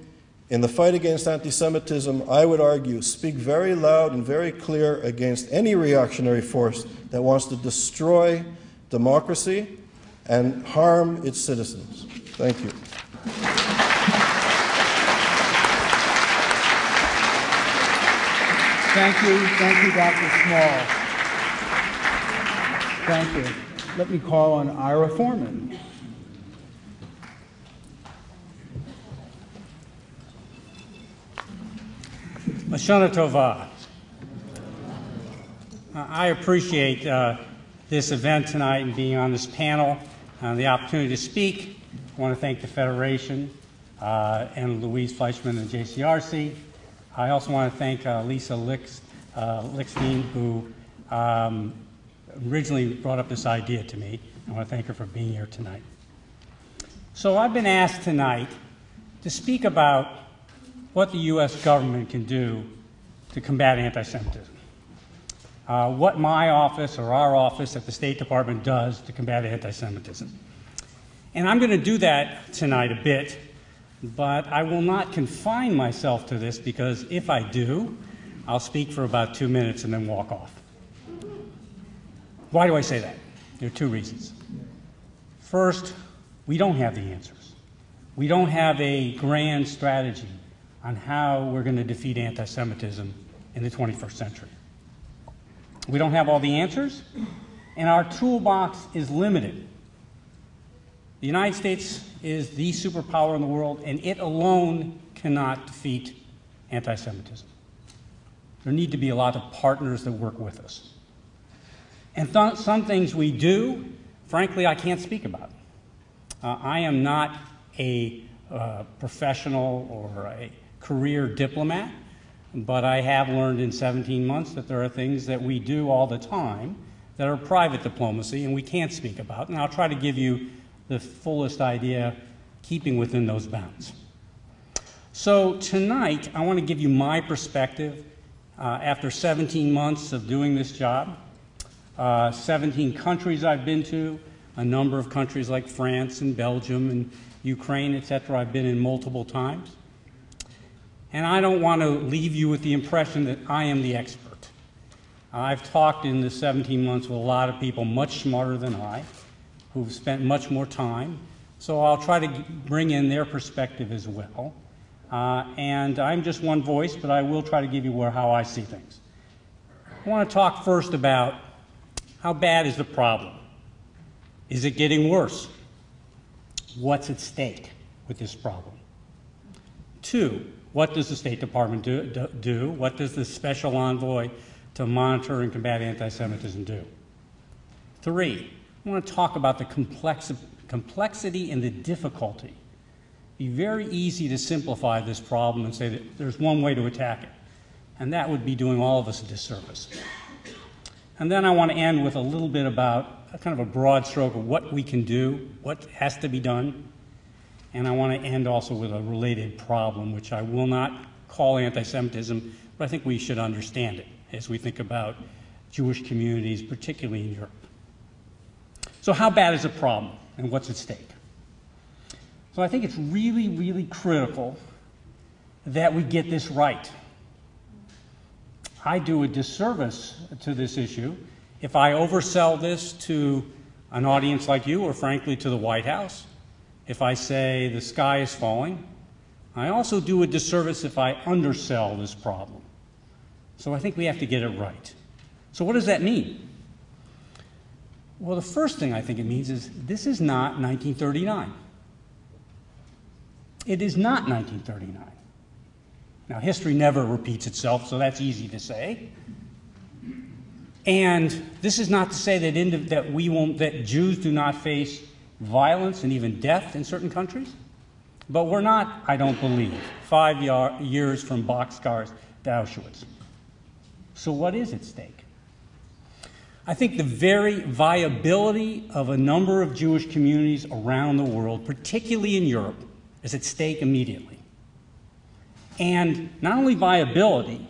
in the fight against anti Semitism, I would argue, speak very loud and very clear against any reactionary force that wants to destroy democracy and harm its citizens. Thank you. Thank you. Thank you, Dr. Small. Thank you. Let me call on Ira Forman. Lashana Tova. Uh, I appreciate uh, this event tonight and being on this panel and the opportunity to speak. I want to thank the Federation uh, and Louise Fleischman and JCRC. I also want to thank uh, Lisa Lix, uh, who um, originally brought up this idea to me. I want to thank her for being here tonight. So I've been asked tonight to speak about what the U.S. government can do to combat anti Semitism. Uh, what my office or our office at the State Department does to combat anti Semitism. And I'm going to do that tonight a bit, but I will not confine myself to this because if I do, I'll speak for about two minutes and then walk off. Why do I say that? There are two reasons. First, we don't have the answers. We don't have a grand strategy on how we're going to defeat anti Semitism in the 21st century. We don't have all the answers, and our toolbox is limited. The United States is the superpower in the world, and it alone cannot defeat anti Semitism. There need to be a lot of partners that work with us. And th- some things we do, frankly, I can't speak about. Uh, I am not a uh, professional or a career diplomat, but I have learned in 17 months that there are things that we do all the time that are private diplomacy and we can't speak about. And I'll try to give you the fullest idea, keeping within those bounds. So, tonight, I want to give you my perspective uh, after 17 months of doing this job, uh, 17 countries I've been to, a number of countries like France and Belgium and Ukraine, etc., I've been in multiple times. And I don't want to leave you with the impression that I am the expert. I've talked in the 17 months with a lot of people much smarter than I, who've spent much more time. So I'll try to bring in their perspective as well. Uh, and I'm just one voice, but I will try to give you where, how I see things. I want to talk first about how bad is the problem? Is it getting worse? What's at stake with this problem? Two, what does the State Department do? do? What does the Special Envoy to monitor and combat anti Semitism do? Three, I want to talk about the complex, complexity and the difficulty. It'd be very easy to simplify this problem and say that there's one way to attack it, and that would be doing all of us a disservice. And then I want to end with a little bit about kind of a broad stroke of what we can do, what has to be done, and I want to end also with a related problem, which I will not call anti Semitism, but I think we should understand it as we think about Jewish communities, particularly in Europe. So, how bad is the problem and what's at stake? So, I think it's really, really critical that we get this right. I do a disservice to this issue if I oversell this to an audience like you, or frankly to the White House, if I say the sky is falling. I also do a disservice if I undersell this problem. So I think we have to get it right. So, what does that mean? Well, the first thing I think it means is this is not 1939. It is not 1939. Now, history never repeats itself, so that's easy to say. And this is not to say that, that we won't, that Jews do not face violence and even death in certain countries. But we're not, I don't believe, five years from boxcars to Auschwitz. So, what is at stake? I think the very viability of a number of Jewish communities around the world, particularly in Europe, is at stake immediately. And not only viability,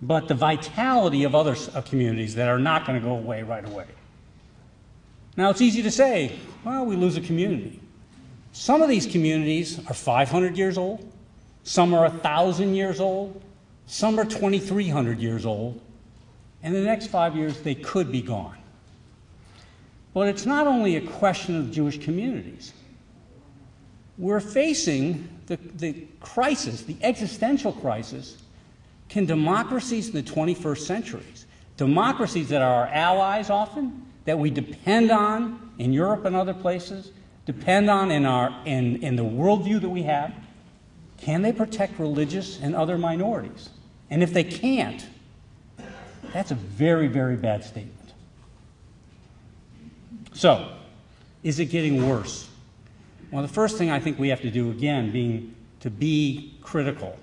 but the vitality of other uh, communities that are not going to go away right away. Now, it's easy to say, well, we lose a community. Some of these communities are 500 years old, some are 1,000 years old, some are 2,300 years old, and in the next five years they could be gone. But it's not only a question of Jewish communities. We're facing the, the crisis, the existential crisis. Can democracies in the 21st centuries, democracies that are our allies often, that we depend on in Europe and other places, depend on in, our, in, in the worldview that we have, can they protect religious and other minorities? And if they can't, that's a very, very bad statement. So, is it getting worse? Well, the first thing I think we have to do, again, being to be critical,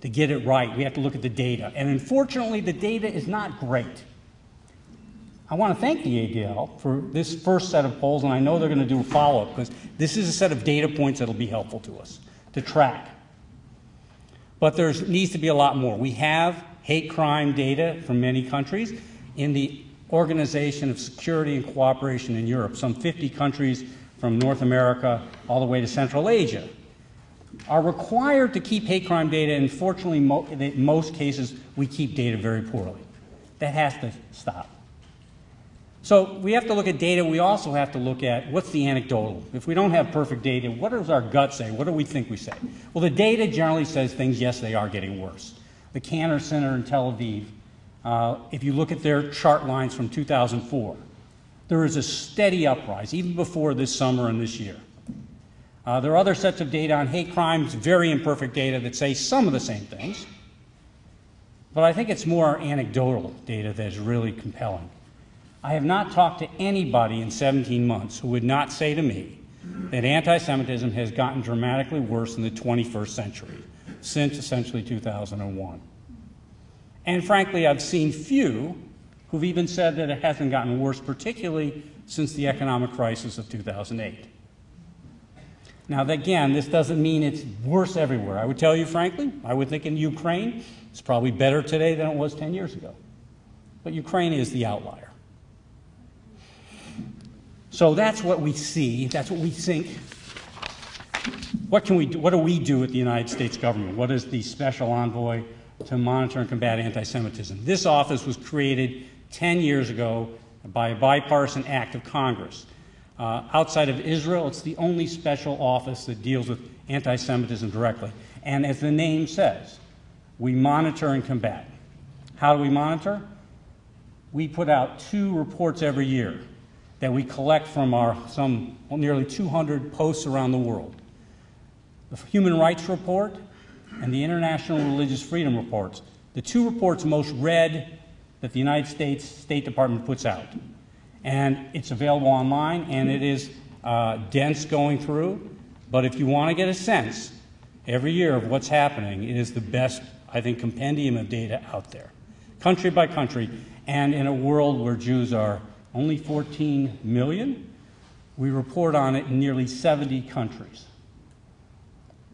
to get it right, we have to look at the data. And unfortunately, the data is not great. I want to thank the ADL for this first set of polls, and I know they're going to do a follow up because this is a set of data points that will be helpful to us to track. But there needs to be a lot more. We have hate crime data from many countries. In the Organization of Security and Cooperation in Europe, some 50 countries from North America all the way to Central Asia are required to keep hate crime data. And fortunately, in most cases, we keep data very poorly. That has to stop. So we have to look at data. We also have to look at what's the anecdotal. If we don't have perfect data, what does our gut say? What do we think we say? Well, the data generally says things, yes, they are getting worse. The Kantor Center in Tel Aviv, uh, if you look at their chart lines from 2004, there is a steady uprise, even before this summer and this year. Uh, there are other sets of data on hate crimes, very imperfect data that say some of the same things. But I think it's more anecdotal data that is really compelling. I have not talked to anybody in 17 months who would not say to me that anti Semitism has gotten dramatically worse in the 21st century, since essentially 2001. And frankly, I've seen few who've even said that it hasn't gotten worse, particularly since the economic crisis of 2008. Now, again, this doesn't mean it's worse everywhere. I would tell you, frankly, I would think in Ukraine, it's probably better today than it was 10 years ago. But Ukraine is the outlier. So that's what we see, that's what we think. What can we do, what do we do at the United States government? What is the special envoy to monitor and combat anti-Semitism? This office was created 10 years ago by a bipartisan act of Congress. Uh, outside of Israel, it's the only special office that deals with anti Semitism directly. And as the name says, we monitor and combat. How do we monitor? We put out two reports every year that we collect from our some well, nearly 200 posts around the world. The Human Rights Report and the International Religious Freedom Reports, the two reports most read that the United States State Department puts out. And it's available online and it is uh, dense going through. But if you want to get a sense every year of what's happening, it is the best, I think, compendium of data out there, country by country, and in a world where Jews are only 14 million. We report on it in nearly 70 countries.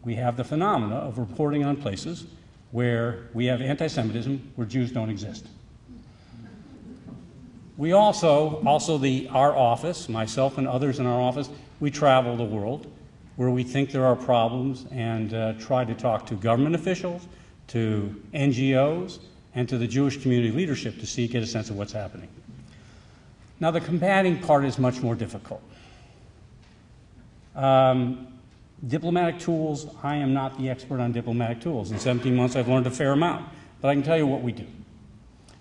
We have the phenomena of reporting on places where we have anti Semitism where Jews don't exist. We also, also the, our office, myself and others in our office, we travel the world where we think there are problems and uh, try to talk to government officials, to NGOs, and to the Jewish community leadership to see, get a sense of what's happening. Now, the combating part is much more difficult. Um, diplomatic tools, I am not the expert on diplomatic tools. In 17 months, I've learned a fair amount. But I can tell you what we do.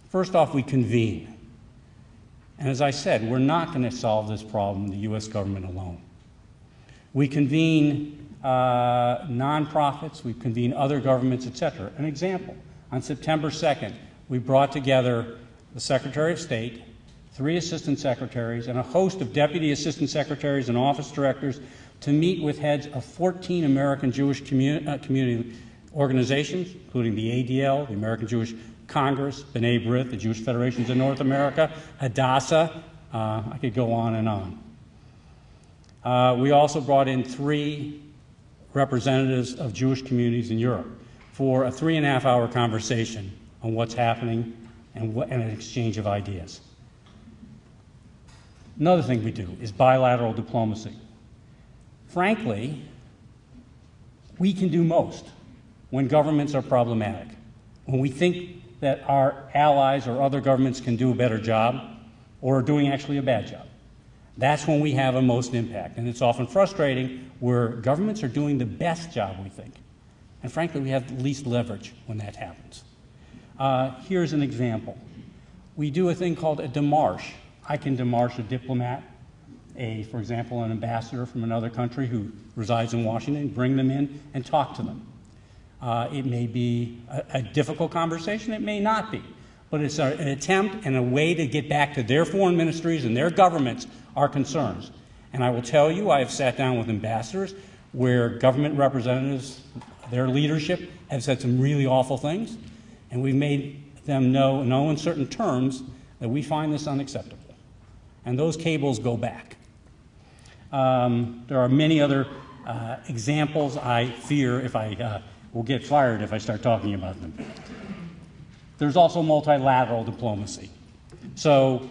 First off, we convene. And as I said, we're not going to solve this problem, the U.S. government alone. We convene uh, nonprofits, we convene other governments, etc. An example on September 2nd, we brought together the Secretary of State, three assistant secretaries, and a host of deputy assistant secretaries and office directors to meet with heads of 14 American Jewish community, uh, community organizations, including the ADL, the American Jewish Congress, B'nai B'rith, the Jewish Federations of North America, Hadassah. Uh, I could go on and on. Uh, we also brought in three representatives of Jewish communities in Europe for a three and a half hour conversation on what's happening and, what, and an exchange of ideas. Another thing we do is bilateral diplomacy. Frankly, we can do most when governments are problematic. When we think that our allies or other governments can do a better job or are doing actually a bad job. That's when we have a most impact. And it's often frustrating where governments are doing the best job, we think. And frankly, we have the least leverage when that happens. Uh, here's an example. We do a thing called a démarche I can demarche a diplomat, a, for example, an ambassador from another country who resides in Washington, bring them in and talk to them. Uh, it may be a, a, difficult conversation, it may not be, but it's a, an attempt and a way to get back to their foreign ministries and their governments our concerns. And I will tell you, I have sat down with ambassadors where government representatives, their leadership, have said some really awful things, and we've made them know in no uncertain terms that we find this unacceptable. And those cables go back. Um, there are many other uh, examples I fear if I uh, will get fired if I start talking about them. There's also multilateral diplomacy. So,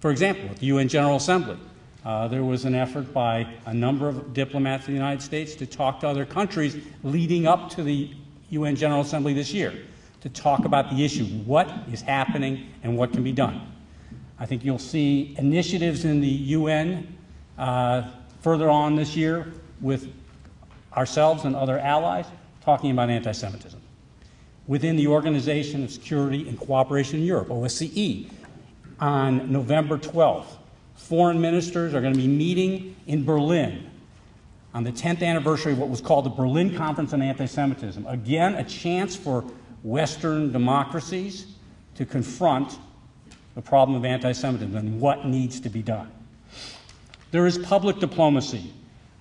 for example, at the UN General Assembly, uh, there was an effort by a number of diplomats in the United States to talk to other countries leading up to the UN General Assembly this year to talk about the issue what is happening and what can be done. I think you'll see initiatives in the UN uh, further on this year with ourselves and other allies talking about anti Semitism. Within the Organization of Security and Cooperation in Europe, OSCE, on November 12th, foreign ministers are going to be meeting in Berlin on the 10th anniversary of what was called the Berlin Conference on Anti Semitism. Again, a chance for Western democracies to confront the problem of anti Semitism and what needs to be done. There is public diplomacy.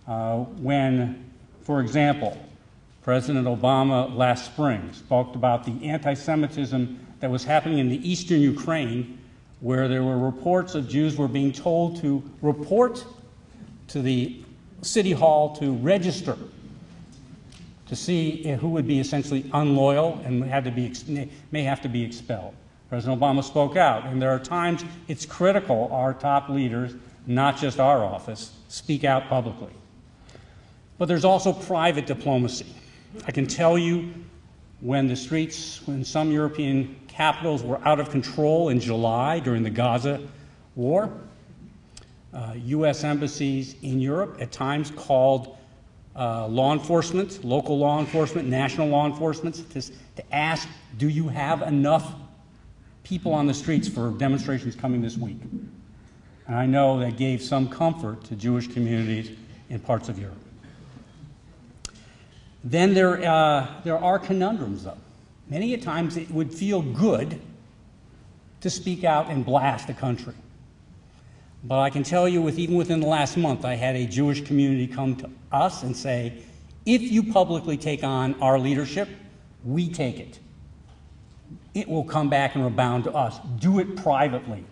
Uh, when, for example, President Obama last spring spoke about the anti Semitism that was happening in the eastern Ukraine, where there were reports of Jews were being told to report to the city hall to register to see who would be essentially unloyal and had to be, may have to be expelled. President Obama spoke out, and there are times it's critical our top leaders, not just our office, speak out publicly. But there's also private diplomacy. I can tell you when the streets, when some European capitals were out of control in July during the Gaza war, uh, U.S. embassies in Europe at times called uh, law enforcement, local law enforcement, national law enforcement, to, to ask, do you have enough people on the streets for demonstrations coming this week. And I know that gave some comfort to Jewish communities in parts of Europe. Then there, uh, there are conundrums, though. Many a times it would feel good to speak out and blast a country. But I can tell you, with, even within the last month, I had a Jewish community come to us and say, if you publicly take on our leadership, we take it it will come back and rebound to us. Do it privately.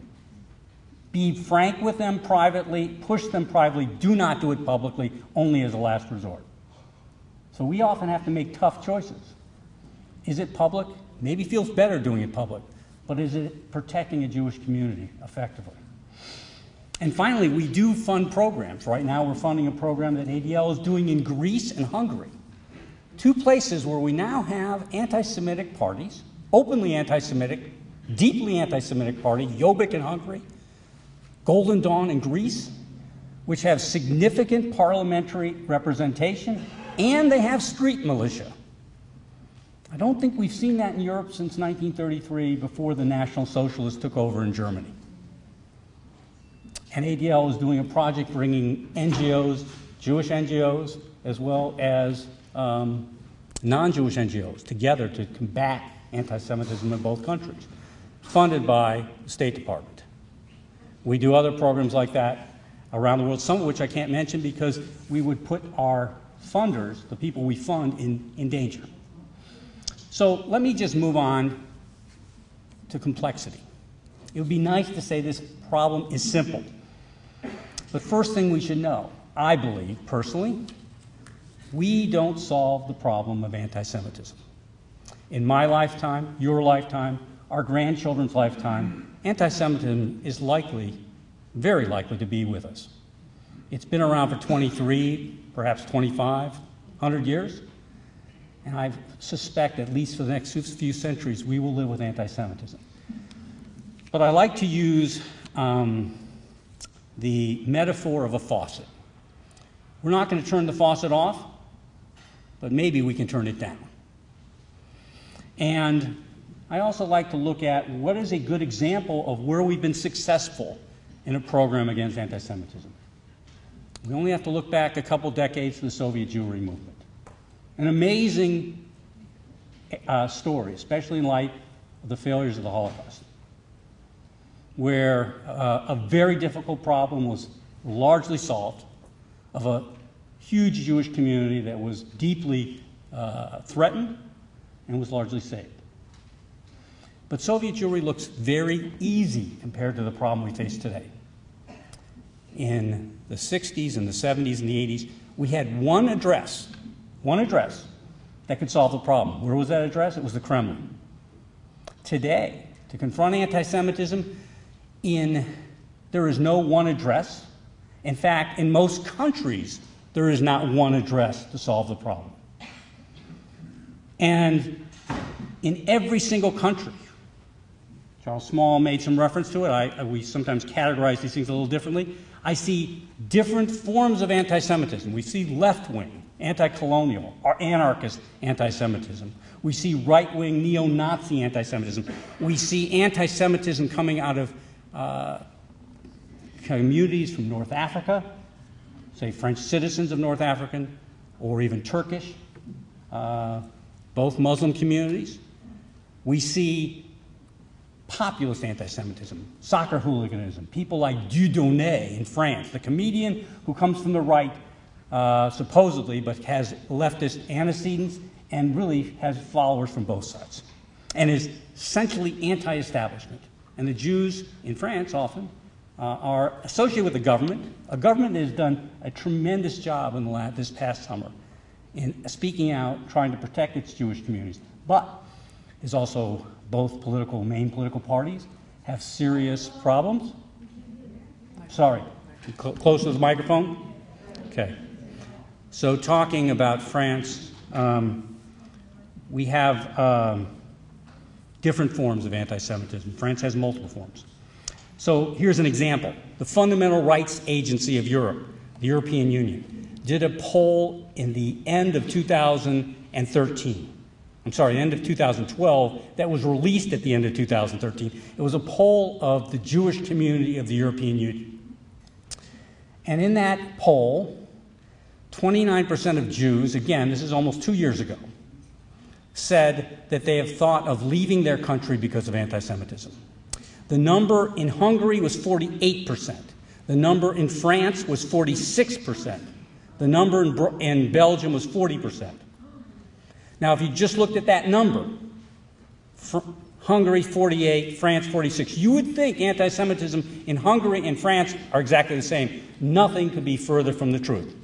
Be frank with them privately, push them privately. Do not do it publicly, only as a last resort. So we often have to make tough choices. Is it public? Maybe feels better doing it public, but is it protecting a Jewish community effectively? And finally, we do fund programs. Right now, we're funding a program that ADL is doing in Greece and Hungary. Two places where we now have anti Semitic parties openly anti Semitic, deeply anti Semitic party, Jobbik in Hungary, Golden Dawn in Greece, which have significant parliamentary representation, and they have street militia. I don't think we've seen that in Europe since 1933, before the National Socialists took over in Germany. And ADL is doing a project bringing NGOs, Jewish NGOs, as well as um, non Jewish NGOs together to combat anti Semitism in both countries, funded by the State Department. We do other programs like that around the world, some of which I can't mention because we would put our funders, the people we fund, in, in danger. So let me just move on to complexity. It would be nice to say this problem is simple. But first thing we should know, I believe personally, we don't solve the problem of anti Semitism in my lifetime, your lifetime, our grandchildren's lifetime, anti Semitism is likely, very likely, to be with us. It's been around for 23, perhaps 25, 100 years. And I suspect, at least for the next few centuries, we will live with anti Semitism. But I like to use um, the metaphor of a faucet. We're not going to turn the faucet off, but maybe we can turn it down. And I also like to look at what is a good example of where we've been successful in a program against anti Semitism. We only have to look back a couple decades to the Soviet Jewry movement. An amazing uh, story, especially in light of the failures of the Holocaust, where uh, a very difficult problem was largely solved of a huge Jewish community that was deeply uh, threatened and was largely saved. But Soviet Jewry looks very easy compared to the problem we face today. In the 60s and the 70s and the 80s, we had one address, one address that could solve the problem. Where was that address? It was the Kremlin. Today, to confront anti Semitism, in, there is no one address. In fact, in most countries, there is not one address to solve the problem. And in every single country, Charles Small made some reference to it. I, we sometimes categorize these things a little differently. I see different forms of anti Semitism. We see left wing, anti colonial, or anarchist anti Semitism. We see right wing neo Nazi anti Semitism. We see anti Semitism coming out of uh, communities from North Africa, say French citizens of North African, or even Turkish, uh, both Muslim communities. We see populist anti-Semitism, soccer hooliganism, people like Dieudonné in France, the comedian who comes from the right, uh, supposedly, but has leftist antecedents and really has followers from both sides, and is essentially anti-establishment. And the Jews in France often uh, are associated with the government. A government that has done a tremendous job in the this past summer in speaking out, trying to protect its Jewish communities, but is also both political, main political parties have serious problems. Sorry, cl- close to the microphone? Okay. So, talking about France, um, we have um, different forms of anti Semitism. France has multiple forms. So, here's an example the Fundamental Rights Agency of Europe, the European Union, did a poll in the end of 2013 I'm sorry, end of 2012, that was released at the end of 2013. It was a poll of the Jewish community of the European Union. And in that poll, 29% of Jews, again, this is almost two years ago, said that they have thought of leaving their country because of anti Semitism. The number in Hungary was 48%. The number in France was 46%. The number in, in Belgium was 40%. Now, if you just looked at that number, Hungary 48, France 46, you would think anti Semitism in Hungary and France are exactly the same. Nothing could be further from the truth.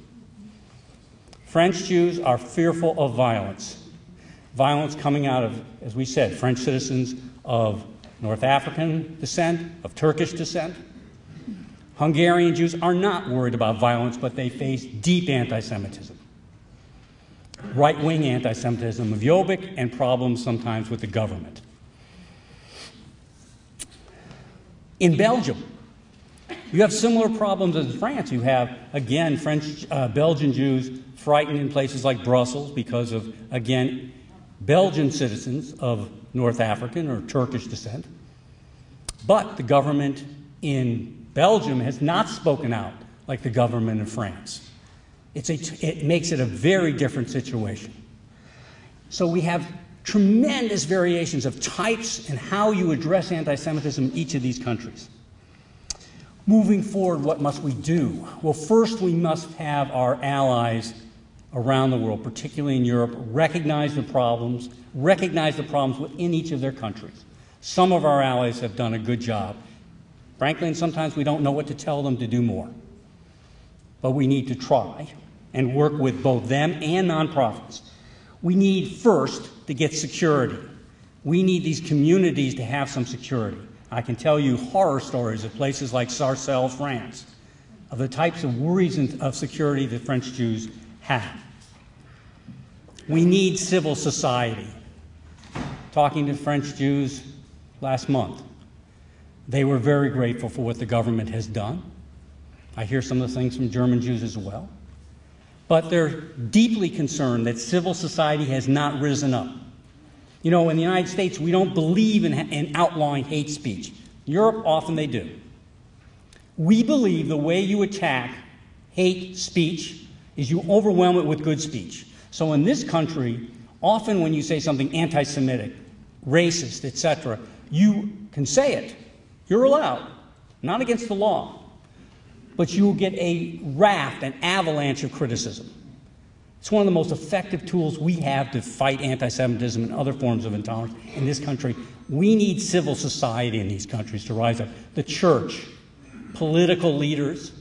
French Jews are fearful of violence. Violence coming out of, as we said, French citizens of North African descent, of Turkish descent. Hungarian Jews are not worried about violence, but they face deep anti Semitism right wing anti Semitism of Jobbik and problems sometimes with the government. In Belgium, you have similar problems as France. You have, again, French, uh, Belgian Jews frightened in places like Brussels because of, again, Belgian citizens of North African or Turkish descent. But the government in Belgium has not spoken out like the government in France. A, it makes it a very different situation. So we have tremendous variations of types and how you address anti Semitism in each of these countries. Moving forward, what must we do? Well, first, we must have our allies around the world, particularly in Europe, recognize the problems, recognize the problems within each of their countries. Some of our allies have done a good job. Frankly, and sometimes we don't know what to tell them to do more. But we need to try and work with both them and nonprofits. We need first to get security. We need these communities to have some security. I can tell you horror stories of places like Sarcelles, France, of the types of worries of security that French Jews have. We need civil society. Talking to French Jews last month, they were very grateful for what the government has done. I hear some of the things from German Jews as well but they're deeply concerned that civil society has not risen up. You know, in the United States, we don't believe in, in outlawing hate speech. Europe, often they do. We believe the way you attack hate speech is you overwhelm it with good speech. So in this country, often when you say something anti Semitic, racist, etc., you can say it. You're allowed, not against the law. But you will get a raft, an avalanche of criticism. It's one of the most effective tools we have to fight anti Semitism and other forms of intolerance in this country. We need civil society in these countries to rise up. The church, political leaders,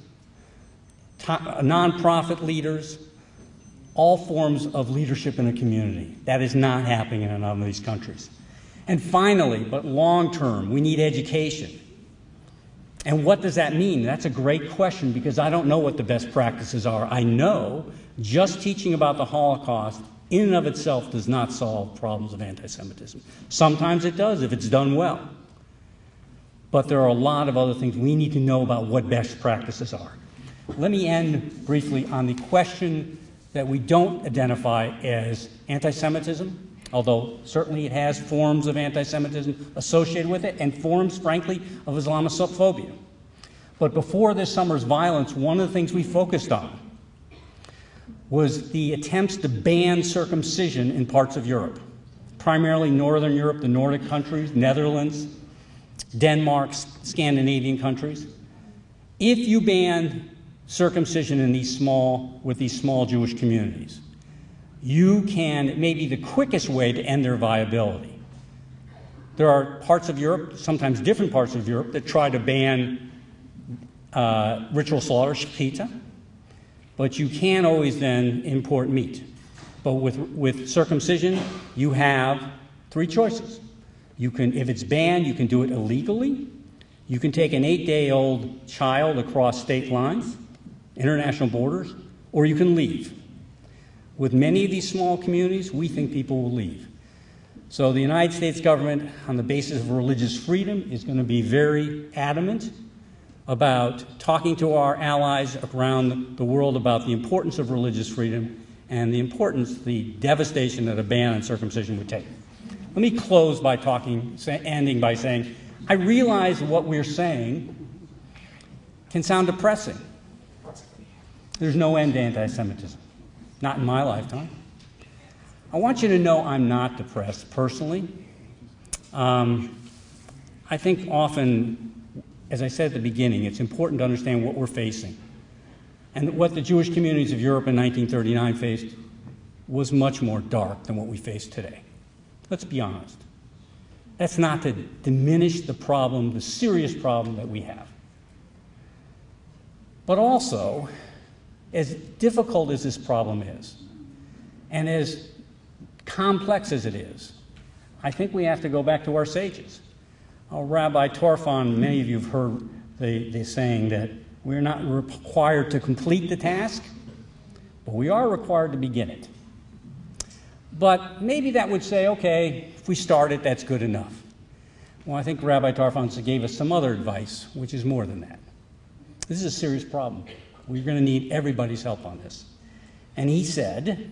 nonprofit leaders, all forms of leadership in a community. That is not happening in a lot of these countries. And finally, but long term, we need education. And what does that mean? That's a great question because I don't know what the best practices are. I know just teaching about the Holocaust in and of itself does not solve problems of anti Semitism. Sometimes it does if it's done well. But there are a lot of other things we need to know about what best practices are. Let me end briefly on the question that we don't identify as anti Semitism, although certainly it has forms of anti Semitism associated with it and forms, frankly, of Islamophobia. But before this summer's violence, one of the things we focused on was the attempts to ban circumcision in parts of Europe, primarily Northern Europe, the Nordic countries, Netherlands, Denmark, Scandinavian countries. If you ban circumcision in these small, with these small Jewish communities. You can, it may be the quickest way to end their viability. There are parts of Europe, sometimes different parts of Europe, that try to ban uh, ritual slaughter, shechita, but you can always then import meat. But with, with circumcision, you have three choices. You can, if it's banned, you can do it illegally. You can take an eight day old child across state lines international borders, or you can leave. With many of these small communities, we think people will leave. So the United States government, on the basis of religious freedom, is going to be very adamant about talking to our allies around the world about the importance of religious freedom and the importance, the devastation that a ban on circumcision would take. Let me close by talking, ending by saying, I realize what we're saying can sound depressing. There's no end to anti Semitism, not in my lifetime. I want you to know I'm not depressed personally. Um, I think often, as I said at the beginning, it's important to understand what we're facing. And what the Jewish communities of Europe in 1939 faced was much more dark than what we face today. Let's be honest. That's not to diminish the problem, the serious problem that we have. But also, as difficult as this problem is, and as complex as it is, I think we have to go back to our sages. Oh, Rabbi Tarfon, many of you have heard the, the saying that we're not required to complete the task, but we are required to begin it. But maybe that would say, okay, if we start it, that's good enough. Well, I think Rabbi Tarfon gave us some other advice, which is more than that. This is a serious problem. We're going to need everybody's help on this. And he said,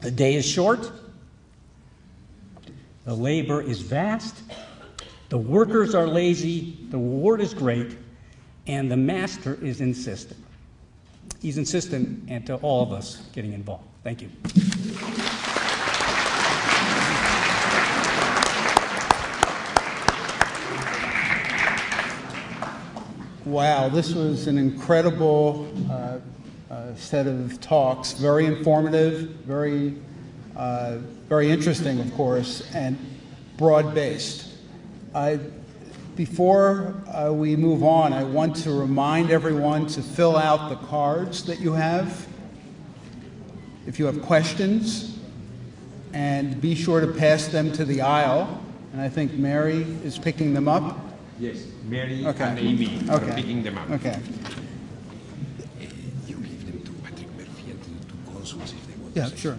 The day is short, the labor is vast, the workers are lazy, the reward is great, and the master is insistent. He's insistent and to all of us getting involved. Thank you. Wow, this was an incredible uh, uh, set of talks. Very informative, very, uh, very interesting, of course, and broad-based. before uh, we move on, I want to remind everyone to fill out the cards that you have. If you have questions, and be sure to pass them to the aisle. And I think Mary is picking them up. Yes, Mary okay. and Amy okay. are picking them up. Okay. You give them to Patrick Murphy and to the two consuls if they want yeah, to. Yeah, sure.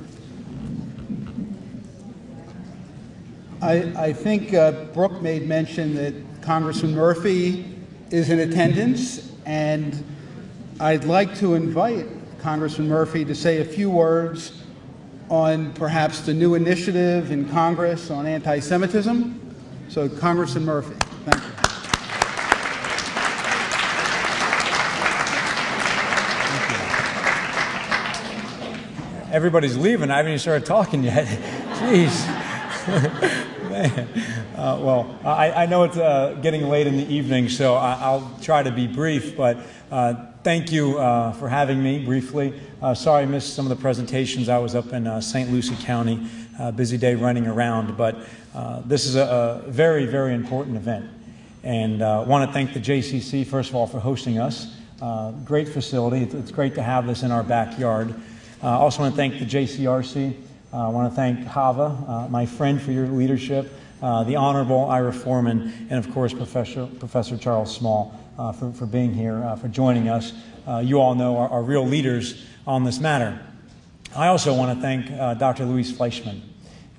I, I think uh, Brooke made mention that Congressman Murphy is in attendance, and I'd like to invite Congressman Murphy to say a few words on perhaps the new initiative in Congress on anti Semitism. So, Congressman Murphy, everybody's leaving. I haven't even started talking yet. Jeez. Man. Uh, well, I, I, know it's uh, getting late in the evening, so I, will try to be brief, but uh, thank you uh, for having me briefly. Uh, sorry I missed some of the presentations. I was up in uh, St. Lucie County, busy day running around, but this is a, a, very, very important event. And I want to thank the JCC, first of all, for hosting us. great facility. It's, it's, great to have this in our backyard. I also want to thank the JCRC. I want to thank Hava, my friend, for your leadership uh, the Honorable Ira Forman, and of course Professor, Professor Charles Small uh, for, for being here, uh, for joining us. Uh, you all know our, real leaders on this matter. I also want to thank uh, Dr. Louise Fleischman.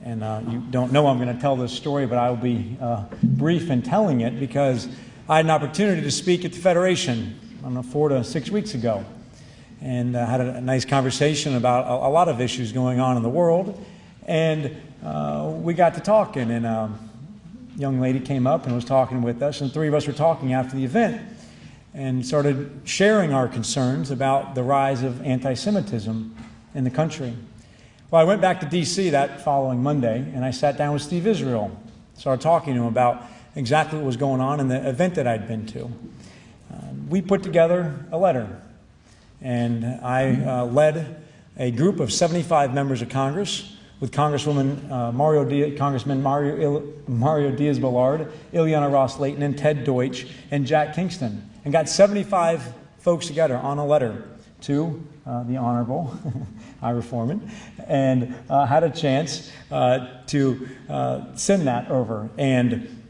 And you don't know I'm going to tell this story, but I will be brief in telling it because I had an opportunity to speak at the Federation, I don't know, four to six weeks ago and uh, had a, nice conversation about a, a, lot of issues going on in the world. And uh, we got to talking, and a young lady came up and was talking with us, and three of us were talking after the event and started sharing our concerns about the rise of anti Semitism in the country. Well, I went back to D.C. that following Monday, and I sat down with Steve Israel, started talking to him about exactly what was going on in the event that I'd been to. Um, we put together a letter, and I uh, led a group of 75 members of Congress with Congresswoman uh, Mario Diaz, Congressman Mario, Il, Mario Diaz-Balart, Ileana Ros-Lehtinen, and Ted Deutch, and Jack Kingston, and got 75 folks together on a letter to uh, the Honorable Ira Forman, and uh, had a chance uh, to uh, send that over. And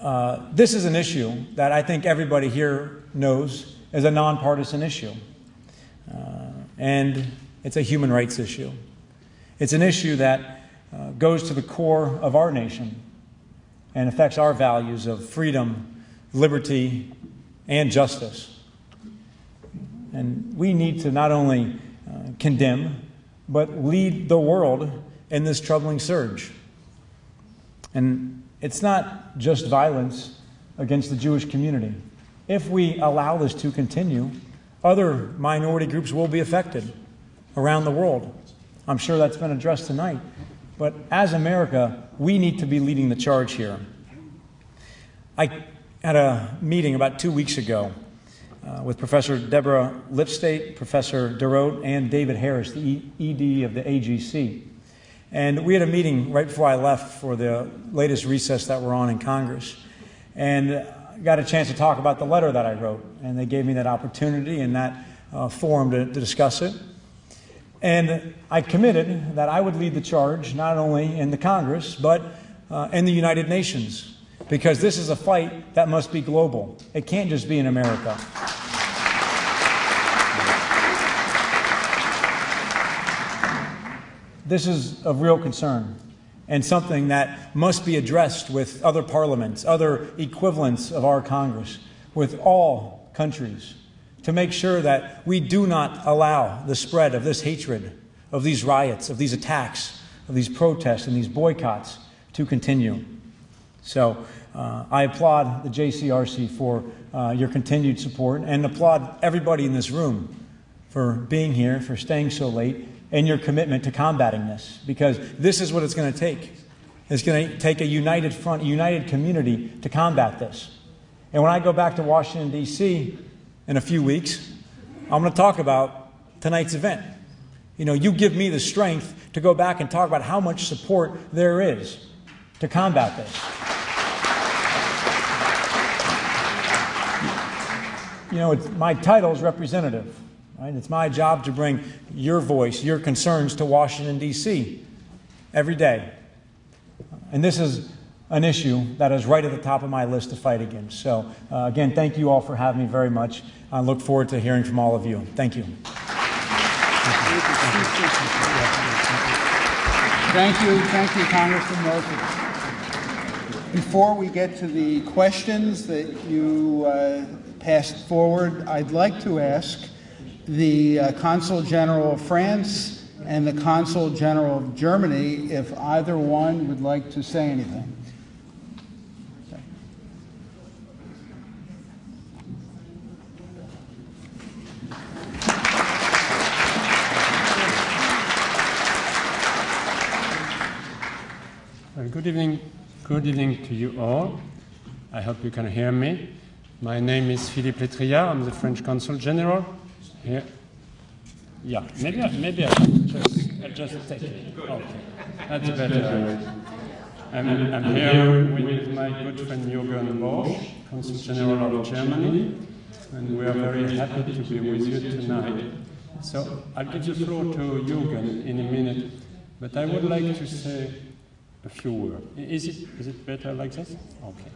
uh, this is an issue that I think everybody here knows is a nonpartisan issue, and it's a human rights issue. It's an issue that uh, goes to the core of our nation and affects our values of freedom, liberty, and justice. And we need to not only uh, condemn, but lead the world in this troubling surge. And it's not just violence against the Jewish community. If we allow this to continue, other minority groups will be affected around the world. I'm sure that's been addressed tonight. But as America, we need to be leading the charge here. I had a meeting about two weeks ago uh, with Professor Deborah Lipstadt, Professor DeRote, and David Harris, the ED of the AJC. And we had a meeting right before I left for the latest recess that we're on in Congress. And got a chance to talk about the letter that I wrote. And they gave me that opportunity and that uh, forum to, to discuss it. And I committed that I would lead the charge not only in the Congress, but uh, in the United Nations, because this is a fight that must be global. It can't just be in America. This is of real concern and something that must be addressed with other parliaments, other equivalents of our Congress, with all countries to make sure that we do not allow the spread of this hatred, of these riots, of these attacks, of these protests, and these boycotts to continue. So uh, I applaud the JCRC for uh, your continued support and applaud everybody in this room for being here, for staying so late, and your commitment to combating this because this is what it's going to take. It's going to take a united front, a united community to combat this. And when I go back to Washington, D.C., in a few weeks, I'm going to talk about tonight's event. You know, you give me the strength to go back and talk about how much support there is to combat this. You know, my title is representative. Right? It's my job to bring your voice, your concerns to Washington, D.C. every day. And this is an issue that is right at the top of my list to fight against. So, uh, again, thank you all for having me very much. I look forward to hearing from all of you. Thank you. Thank you. Thank you, Congressman Moses. Before we get to the questions that you uh, passed forward, I'd like to ask the uh, Consul General of France and the Consul General of Germany if either one would like to say anything. Good evening. Good evening to you all. I hope you can hear me. My name is Philippe Létrilliart. I'm the French Consul General here. Yeah, maybe I, maybe I just, just take it. Okay, that's better. I'm, I'm here with my good friend Jürgen Borsch, Consul General of Germany, and we are very happy to be with you tonight. So I'll give the floor to Jürgen in a minute, but I would like to say a few words. Is it, is it better like this? Okay.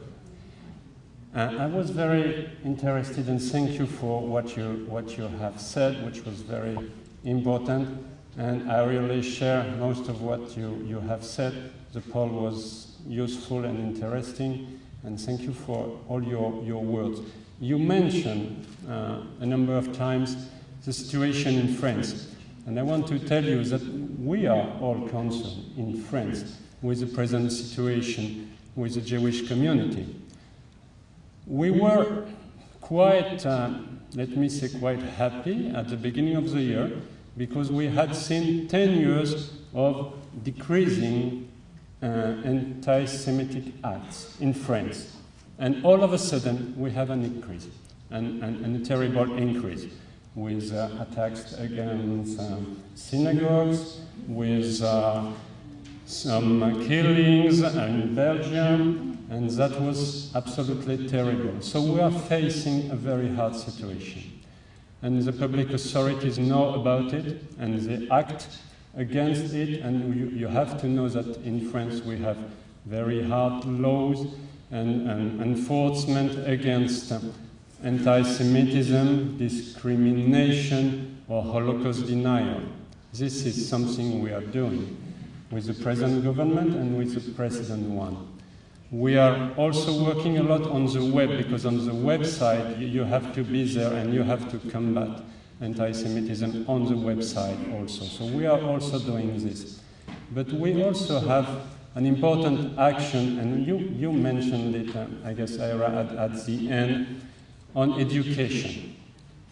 Uh, I was very interested and thank you for what you, what you have said, which was very important. And I really share most of what you, you have said. The poll was useful and interesting. And thank you for all your, your words. You mentioned uh, a number of times the situation in France. And I want to tell you that we are all concerned in France with the present situation with the Jewish community. We were quite, uh, let me say, quite happy at the beginning of the year because we had seen 10 years of decreasing uh, anti Semitic acts in France. And all of a sudden, we have an increase, and, and, and a terrible increase, with uh, attacks against um, synagogues, with uh, some killings in Belgium, and that was absolutely terrible. So we are facing a very hard situation. And the public authorities know about it, and they act against it, and you, you have to know that in France we have very hard laws and, and enforcement against uh, anti-Semitism, discrimination, or Holocaust denial. This is something we are doing with the present government and with the precedent one. We are also working a lot on the web because on the website you have to be there and you have to combat anti-Semitism on the website also. So we are also doing this. But we also have an important action, and you, you mentioned it, uh, I guess, Ira, at, at the end, on education.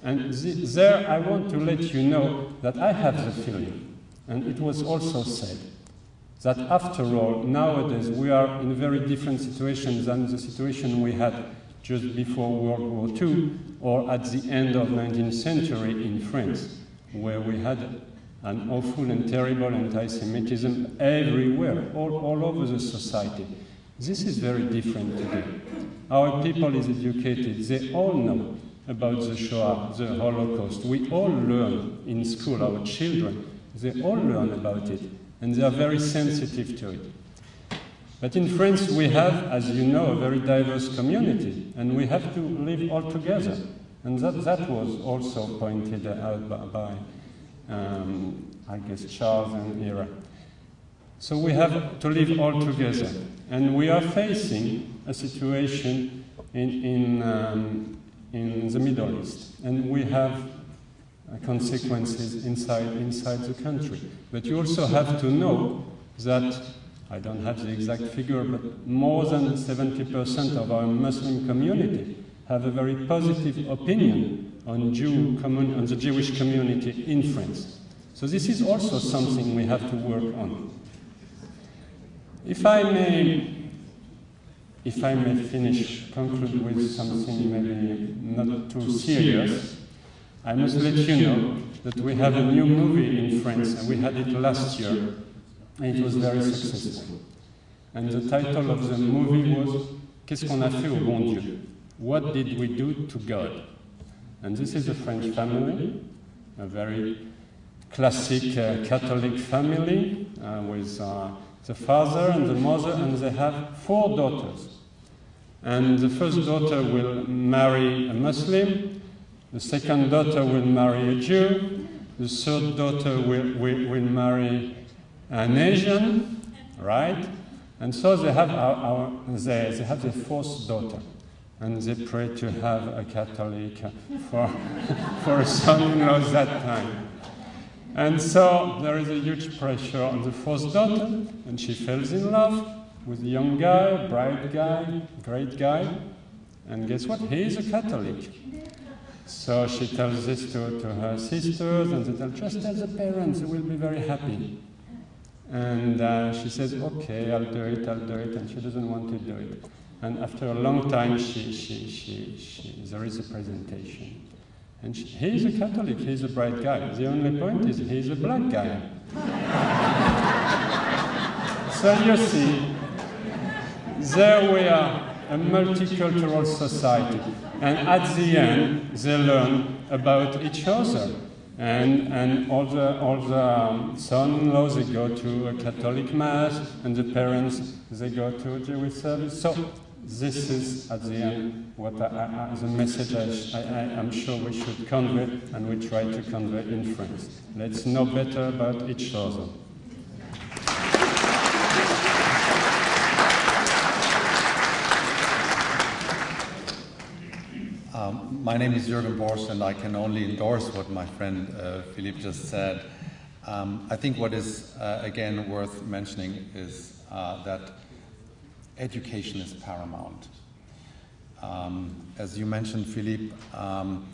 And the, there I want to let you know that I have the feeling, and it was also said, that after all, nowadays we are in a very different situation than the situation we had just before World War II or at the end of 19th century in France, where we had an awful and terrible anti-Semitism everywhere, all, all over the society. This is very different today. Our people is educated. They all know about the Shoah, the Holocaust. We all learn in school, our children, they all learn about it and they are very sensitive to it. But in France, we have, as you know, a very diverse community, and we have to live all together. And that, that was also pointed out by, um, I guess, Charles and Ira. So we have to live all together. And we are facing a situation in, in, um, in the Middle East. And we have Uh, consequences inside, inside the country. But you also have to know that, I don't have the exact figure, but more than 70% of our Muslim community have a very positive opinion on, Jew on the Jewish community in France. So this is also something we have to work on. If I may, if I may finish, conclude with something maybe not too serious, I must let you know that we have a new movie in France, and we had it last year, and it was very successful. And the title of the movie was Qu'est-ce qu'on a fait au bon Dieu? What did we do to God? And this is a French family, a very classic uh, Catholic family uh, with uh, the father and the mother, and they have four daughters. And the first daughter will marry a Muslim, the second daughter will marry a Jew. The third daughter will, will, will marry an Asian, right? And so they have, our, our, they, they have the fourth daughter. And they pray to have a Catholic for, for a son-in-law that time. And so there is a huge pressure on the fourth daughter, and she falls in love with a young guy, bright guy, great guy. And guess what? He is a Catholic. So she tells this to, to her sisters, and they tell, just tell the parents, they will be very happy. And uh, she says, okay, I'll do it, I'll do it, and she doesn't want to do it. And after a long time, she, she, she, she, there is a presentation. And she, he's a Catholic, he's a bright guy. The only point is he's a black guy. so you see, there we are, a multicultural society. And at the end, they learn about each other. And, and all the, all the um, son-in-laws, they go to a Catholic mass, and the parents, they go to a Jewish service. So this is, at the end, what I, I, the message I, I, am sure we should convey, and we try to convey in France. Let's know better about each other. Um, my name is Jürgen Borsch, and I can only endorse what my friend uh, Philippe just said. Um, I think what is, uh, again, worth mentioning is uh, that education is paramount. Um, as you mentioned, Philippe, um,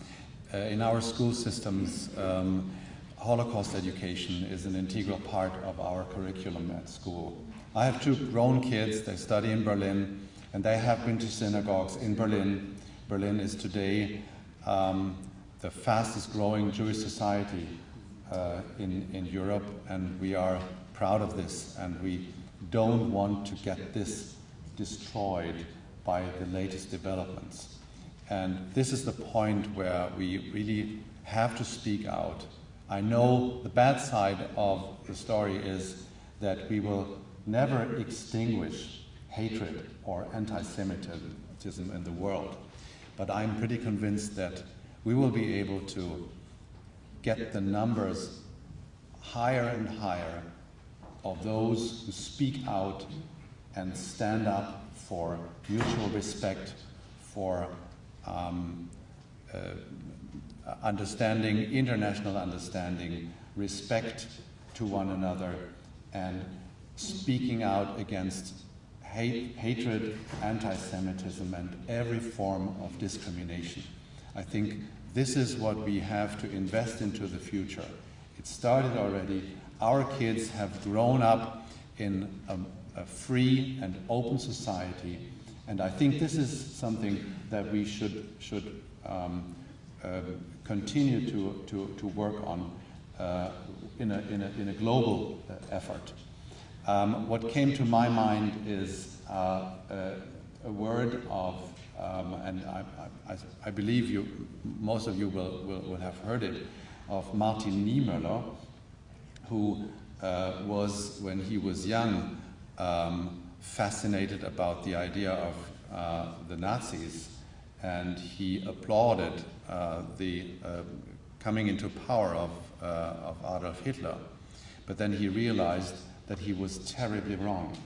uh, in our school systems, um, Holocaust education is an integral part of our curriculum at school. I have two grown kids, they study in Berlin, and they have been to synagogues in Berlin Berlin is today um, the fastest growing Jewish society uh, in, in Europe, and we are proud of this, and we don't want to get this destroyed by the latest developments. And this is the point where we really have to speak out. I know the bad side of the story is that we will never extinguish hatred or anti Semitism in the world. But I'm pretty convinced that we will be able to get the numbers higher and higher of those who speak out and stand up for mutual respect, for um, uh, understanding, international understanding, respect to one another, and speaking out against hate, hatred, anti Semitism, and every form of discrimination. I think this is what we have to invest into the future. It started already. Our kids have grown up in a, a free and open society, and I think this is something that we should, should um, uh, continue to, to, to work on uh, in, a, in, a, in a global uh, effort. Um, what came to my mind is uh, a, a, word of, um, and I, I, I, believe you, most of you will, will, will, have heard it, of Martin Niemöller, who uh, was, when he was young, um, fascinated about the idea of uh, the Nazis, and he applauded uh, the uh, coming into power of, uh, of Adolf Hitler. But then he realized that he was terribly wrong.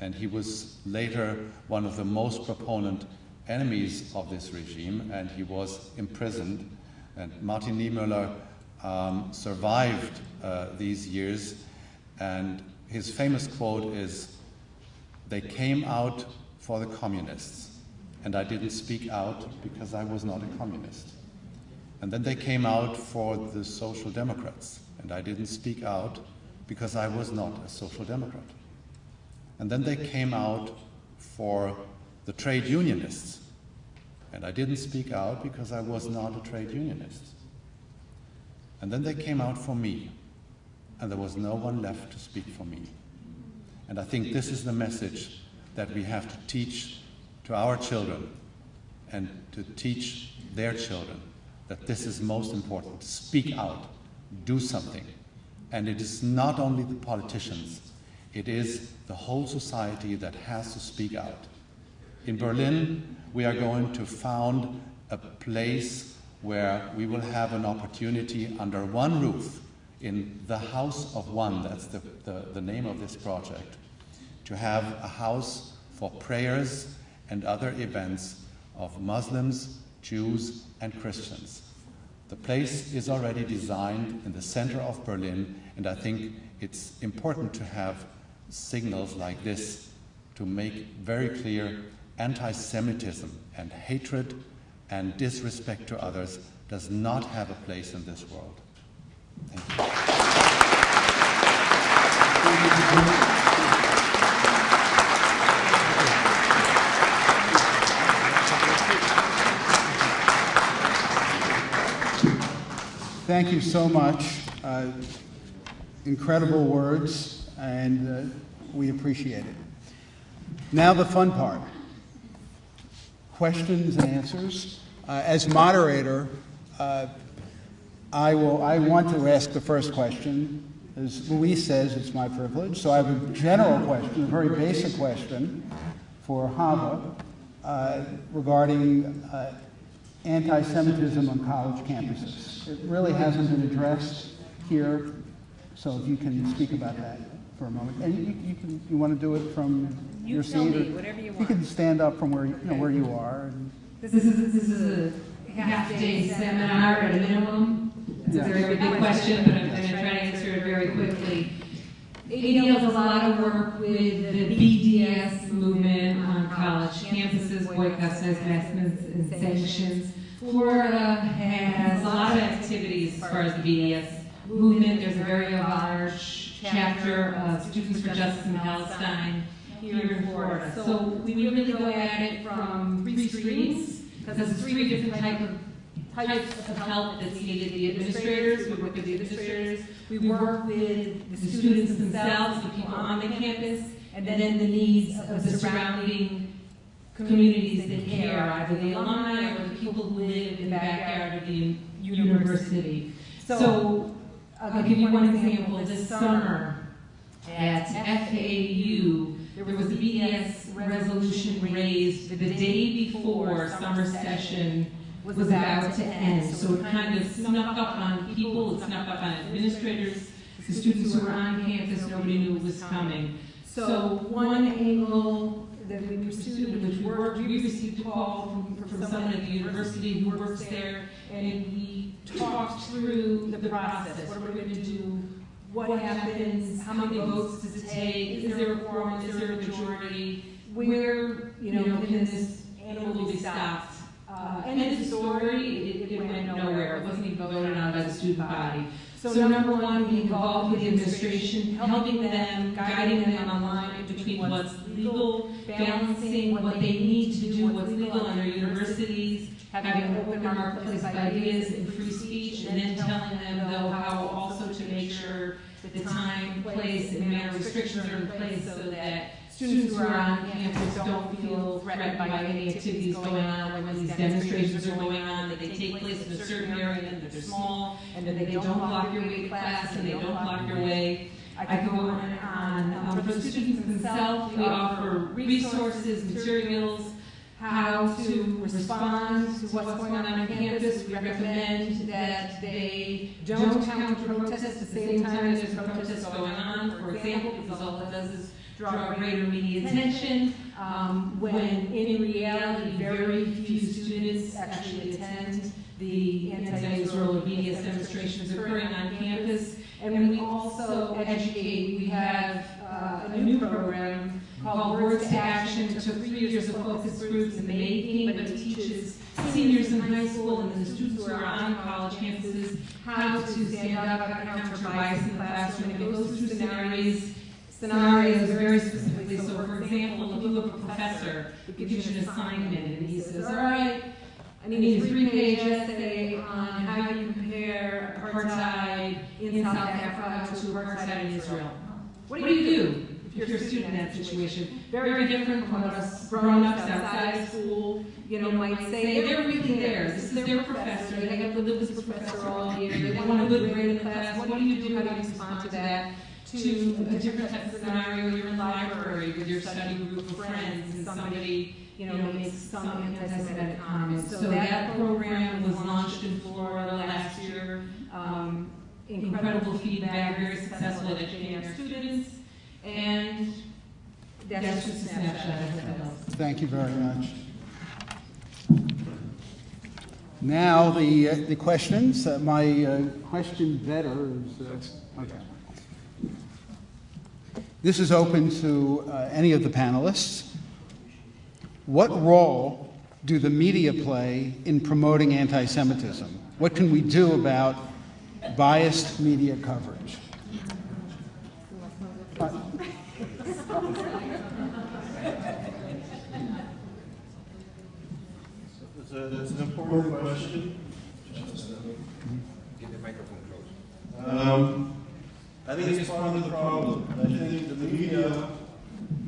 And he was later one of the most proponent enemies of this regime, and he was imprisoned. And Martin Niemöller um, survived uh, these years, and his famous quote is, they came out for the communists, and I didn't speak out because I was not a communist. And then they came out for the Social Democrats, and I didn't speak out because I was not a social democrat. And then they came out for the trade unionists. And I didn't speak out because I was not a trade unionist. And then they came out for me. And there was no one left to speak for me. And I think this is the message that we have to teach to our children and to teach their children that this is most important. Speak out, do something. And it is not only the politicians, it is the whole society that has to speak out. In Berlin, we are going to found a place where we will have an opportunity under one roof in the House of One, that's the, the, the name of this project, to have a house for prayers and other events of Muslims, Jews, and Christians. The place is already designed in the center of Berlin, and I think it's important to have signals like this to make very clear anti Semitism and hatred and disrespect to others does not have a place in this world. Thank you. Thank you so much. Uh, incredible words, and uh, we appreciate it. Now, the fun part questions and answers. Uh, as moderator, uh, I, will, I want to ask the first question. As Louise says, it's my privilege. So I have a general question, a very basic question for Hava uh, regarding uh, anti Semitism on college campuses. It really hasn't been addressed here, so if you can speak about that for a moment. And you, you, can, you want to do it from You your tell seat? me, or- whatever you You want. can stand up from where, you know, where you are. and- This is, this is a half-day seminar at a minimum. It's a very big oh, question, but I'm going to try to answer it very quickly. ADL does a lot of work with the BDS movement on college campuses, boycotts, divestments, and sanctions. Florida has a lot of activities as far as the BDS movement. There's a very large chapter of Students for Justice in Palestine here in Florida. So we really go at it from three streams, because there's three different type of, types of help that's needed. The administrators, we work with the administrators, we work with the students themselves, the people on the campus, and then the needs of the surrounding communities that care, either the alumni or the people who live in the backyard of the university. So I'll give you one example. This summer at FAU, there was a BDS resolution raised the day before summer session was about to end. So it kind of snuck up on people, it snuck up on administrators, the students who were on campus, nobody knew it was coming. So one angle that we pursued, which worked, we received a call from, from someone at the university who works there, and we talked through the process. What are we going to do? What happens? How many votes does it take? Is there a quorum? Is there a majority? Where, you know, can this annually be stopped? Uh, end of story, it, it went nowhere. It wasn't even voted on by the student body. So number one, being involved with the administration, helping them, guiding them on the line between what's legal, balancing what they need to do, what's legal in their universities, having an open marketplace of ideas and free speech, and then telling them though how also to make sure that the time, place, and manner restrictions are in place so that students who are on campus don't feel threatened by any activities going on when these demonstrations are going on, that they take place in a certain area, and that they're small, and that they don't block your way to class, and they don't block your way. I could go on and on. Um, for the students themselves, we offer resources, materials, how to respond to what's going on on campus. We recommend that they don't counter protest at the same time as there's protests going on, for example, because all it does is draw greater media attention, um, when in reality, very few students actually attend the anti-Israel BDS demonstrations occurring on campus. And we also educate, we have uh, a new program called Words to Action. It took three years of focus groups in the making, but it teaches seniors in high school and the students who are on college campuses how to stand up, how to counter bias in the classroom. And it goes through scenarios scenarios very specifically. So, for example, if you have a professor who gives you an assignment and he says, all right, I need a three-page essay on how you compare apartheid in South Africa to apartheid in Israel. What do you do if you're a student in that situation? Very different from what us grown-ups outside of school, you know, might say. They're really there, This is their professor. They have to live with this professor all year. They want a good grade in class. What do you do? How do you respond to that? to a different type of scenario, you're in the library with your study group of friends and somebody, you know, makes some anti-Semitic comment. So that program was launched in Florida last year. Um, incredible feedback, very successful at educating our students. And that's just a snapshot of that. Thank you very much. Now, the, uh, the questions. Uh, my uh, question better is, uh, okay. This is open to uh, any of the panelists. What role do the media play in promoting anti Semitism? What can we do about biased media coverage? Uh, That's an important question. Get the microphone close. Um, I think it's part of the problem. I think the media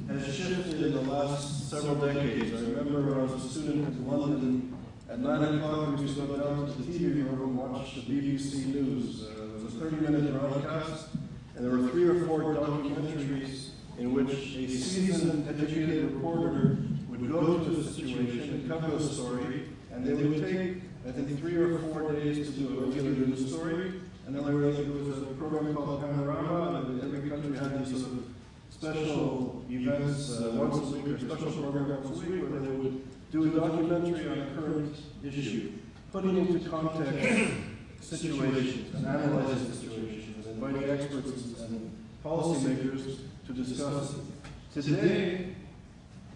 has shifted in the last several decades. I remember when I was a student in London, at 9 o'clock we used to go down to the TV room and watch the BBC News. Uh, it was a 30-minute broadcast, and there were three or four documentaries in which a seasoned, educated reporter would go to a situation and cover a story, and they would take, I think, three or four days to do a regular news story, and then there was a program called Panorama, and every country had these sort of special events uh, once a week or special program once a week where they would do a documentary on a current issue, putting into context situations and analyzing situations and inviting experts and policymakers to discuss it. Today,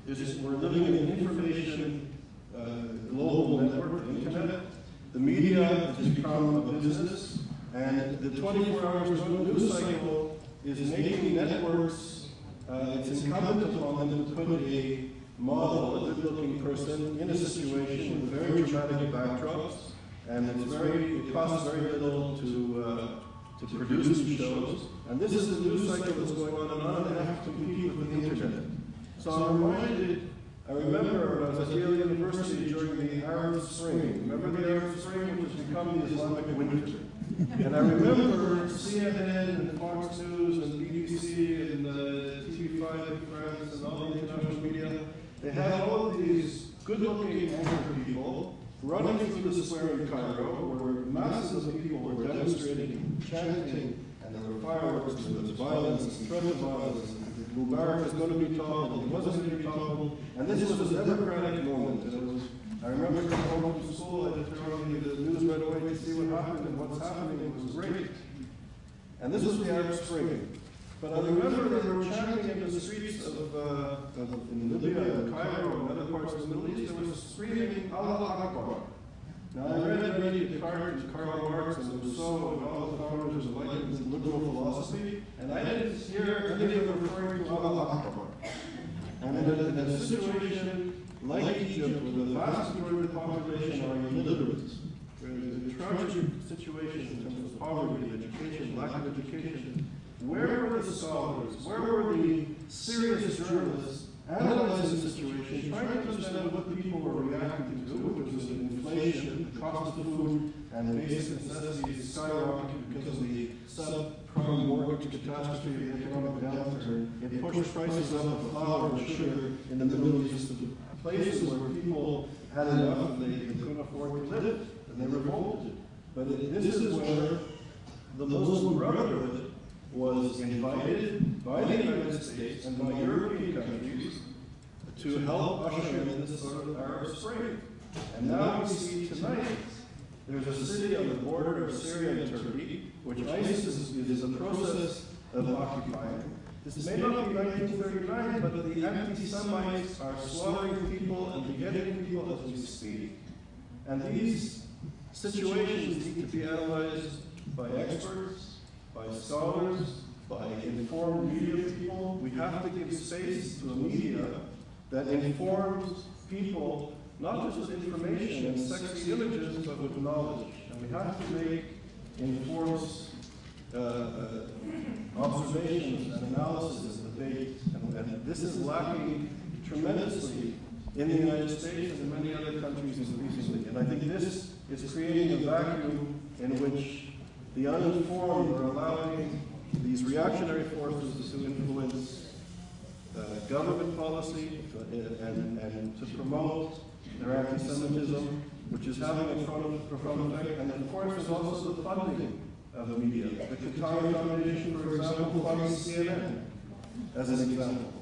we're living in an information global network, the internet. The media has become a business, and the 24 hours news cycle is making networks, uh, it's incumbent upon them to put a model, a good-looking person in a situation with very dramatic backdrops, and it's very, it costs very little to, uh, to produce these shows. And this is the news cycle that's going on and on, and they have to compete with the internet. So I'm reminded, I remember when I was at Yale University during the Arab Spring. Remember the Arab Spring, which has become the Islamic winter? And I remember CNN and Fox News and BBC and uh, TV5 in France and all the international media, they had all of these good-looking anchor people running through the square in Cairo where masses of people were demonstrating, chanting, and there were fireworks, and there was violence, and threat of violence, Mubarak is going to be toppled, he wasn't going to be toppled, and this was a democratic moment, and it was, I remember coming home from school, I had to turn on the news right away to see what happened, and what's happening, it was great. And this was the Arab Spring. But I remember they were chanting in the streets of, uh, of in Libya Cairo and other parts of the Middle East, they were screaming, Allah Akbar. Now, I read many Descartes and Karl Marx and Rousseau and all the founders of Enlightenment liberal philosophy, and I didn't hear any of them referring to Allah Akbar. And in a, situation like Egypt, where the vast majority of the population are illiterate, where there's a tragic situation in terms of poverty, education, lack of education, where were the scholars? Where were the serious journalists analyzing the situation, trying to understand what the people were reacting to, which was inflation, the cost of food, and the basic necessities skyrocketed because of the subprime mortgage catastrophe, the economic downturn. It pushed prices up of flour and sugar in the Middle East, to places where people had enough and they, couldn't afford to live, and they revolted. But this is where the Muslim Brotherhood was invited by the United States and by European countries to help usher in this sort of Arab Spring. And now we see tonight there's a city on the border of Syria and Turkey, which ISIS is, is in the process of occupying. This may not be 1939, but the anti-Semites are slaughtering people and begetting people as we speak. And these situations need to be analyzed by experts, by scholars, by informed media people. We have to give space to a media that informs people not just with information and sexy images, but with knowledge. And we have to make informed uh, uh, observations and analysis and debate. And, and this is lacking tremendously in the United States and in many other countries increasingly. And I think this is creating a vacuum in which the uninformed are allowing these reactionary forces to influence uh, government policy and, and to promote their anti-Semitism, which is having a profound, effect. And of course, there's also the funding of the media. The Qatari Foundation, for example, funds CNN, as an example.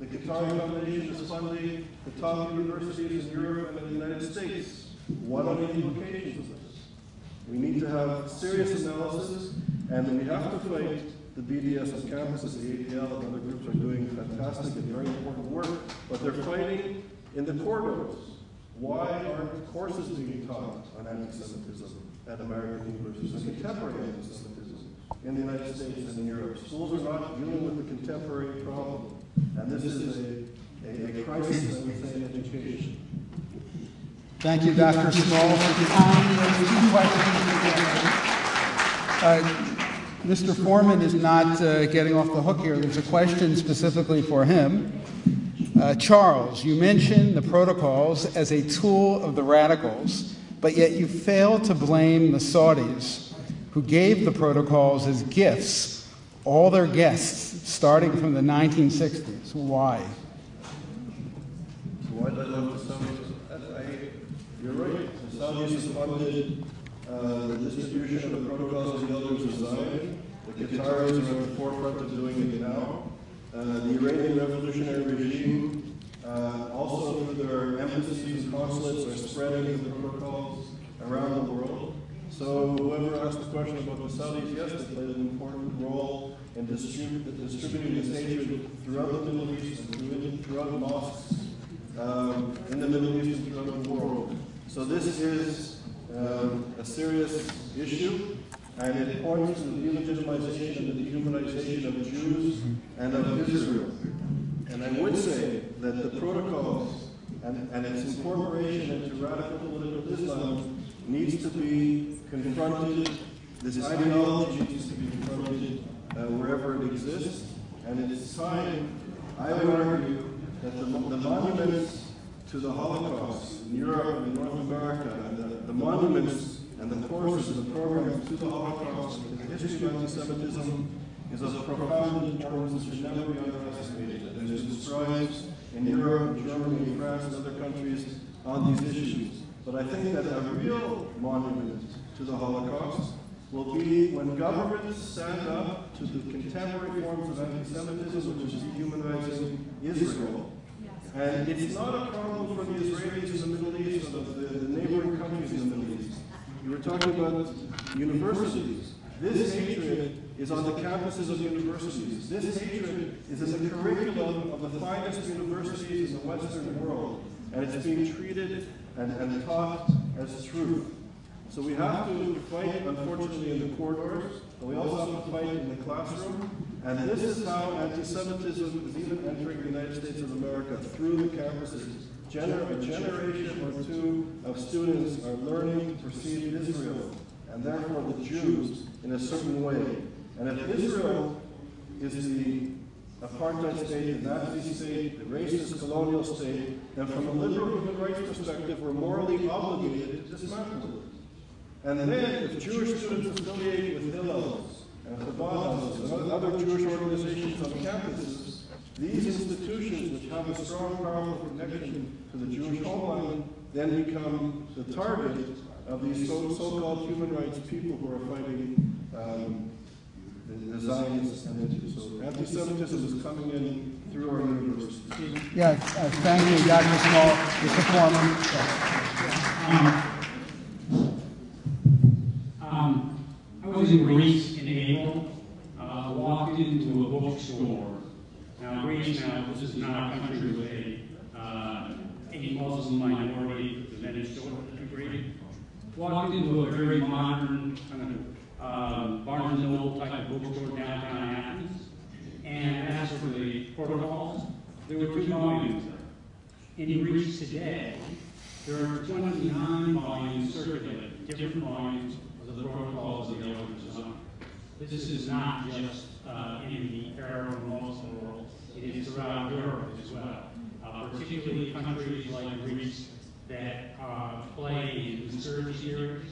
The Qatari Foundation is funding the top universities in Europe and the United States. What are the implications? We need to have serious analysis, and we have to fight the BDS on campuses. The ADL and other groups are doing fantastic and very important work, but they're fighting in the corridors. Why aren't courses being taught on anti-Semitism at American universities and contemporary anti-Semitism in the United States and in Europe? Schools are not dealing with the contemporary problem, and this is a, a, a crisis, I would say, in education. Thank you, Dr. Small, for tying those two questions together. Uh, Mr. Forman is not uh, getting off the hook here. There's a question specifically for him. Uh, Charles, you mentioned the protocols as a tool of the radicals, but yet you fail to blame the Saudis who gave the protocols as gifts, all their guests, starting from the 1960s. Why? Why did I love the Saudis? I, I, you're right. The Saudis funded uh, the distribution of the protocols the elders Zion. The Qataris are at the forefront of doing it now. Uh, the Iranian revolutionary regime, uh, also their embassies and consulates, are spreading the protocols around the world. So whoever asked the question about the Saudis, yes, they played an important role in distrib distributing this hatred throughout the Middle East throughout mosques um, in the Middle East throughout the world. So this is um, a serious issue, and it points to the delegitimization and the dehumanization of Jews and of Israel. And I would say that the protocols and, and its incorporation into radical political Islam needs to be confronted, this ideology needs to be confronted uh, wherever it exists, and it's time, I would argue, that the, the monuments to the Holocaust in Europe and North America, and the, the monuments and the courses the programs to the Holocaust and the history of anti-Semitism is of profound importance should never be underestimated. And there's strides in Europe, Germany, France, and other countries on these issues. But I think that a real monument to the Holocaust will be when governments stand up to the contemporary forms of anti-Semitism, which is dehumanizing Israel. And it's not a problem for the Israelis in the Middle East or the, the neighboring countries in the Middle East. You were talking about universities. This hatred is on the campuses of universities. This hatred is in the curriculum of the finest universities in the Western world. And it's being treated and, and taught as truth. So we have to fight, unfortunately, in the corridors, we also have to fight in the classroom. And this is how anti-Semitism is even entering the United States of America, through the campuses. Gener a generation or two of students are learning to perceive Israel, and therefore the Jews, in a certain way. And if Israel is the apartheid state, the Nazi state, the racist colonial state, then from a liberal human rights perspective, we're morally obligated to dismantle it. And then, if Jewish students affiliate with Hillels and Chabad and other Jewish organizations on campuses, these institutions, which have a strong, powerful connection to the Jewish homeland, then become the target of these so- so-called human rights people who are fighting um, the, the Zionists and so anti-Semitism is coming in through our universities. Yeah, uh, thank you, Dr. Small, Mr. Forman. Um, I was in Greece in April. Uh, walked into a bookstore. Now, Greece now, this is not a country with a, uh, a Muslim minority percentage to. Walked into a very modern kind of uh, Barnes and Noble type bookstore downtown Athens and asked for the protocols. There were two volumes there. In Greece today, there are 29 volumes circulating, different volumes the protocols of the elders Zion. This is not just uh, in the Arab or Muslim world, it is throughout Europe as well, uh, particularly countries like Greece that uh, play in insurgency areas,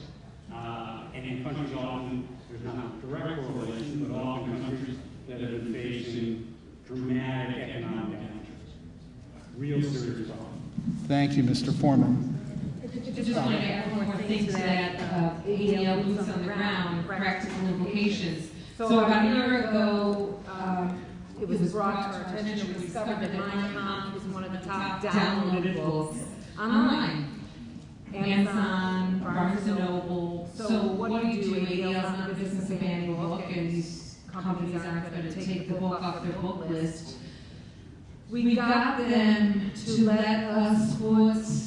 uh, and in countries often, there's not a direct correlation, but often countries that have been facing dramatic economic downturns. Real serious problem. Thank you, Mr. Forman. Just want to add one more thing to that, uh, ADL boots on the ground, practical implications. So about a year ago, um, it was brought to our attention, we discovered that Kampf was one of the top downloaded books online. Amazon, Barnes and Noble. So what do you do? ADL's not a business of banning book, and these companies aren't going to take the book off their book list. We got them to let us put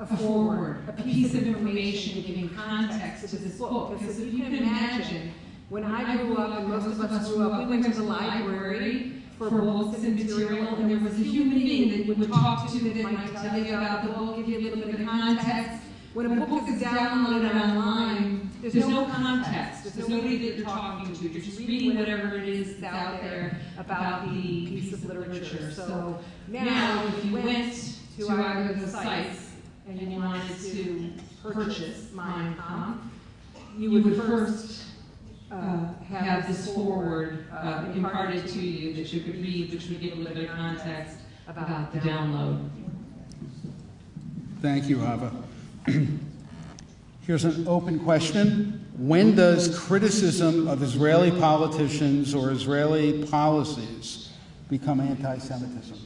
a foreword, a piece of information giving context to this book. Because if you can imagine, when I grew up, and most of us grew up, we went to the library for books and material, and there was a human being that you would talk to that might tell you about the book, give you a little bit of context. When a book is downloaded online, there's no context. There's nobody that you're talking to. You're just reading whatever it is that's out there about the piece of literature. So now, if you went to either of the sites and you wanted to purchase Mein Kampf, you would first uh, have this foreword uh, imparted to you that you could read, which would give a little bit of context about the download. Thank you, Hava. Here's an open question. When does criticism of Israeli politicians or Israeli policies become anti Semitism?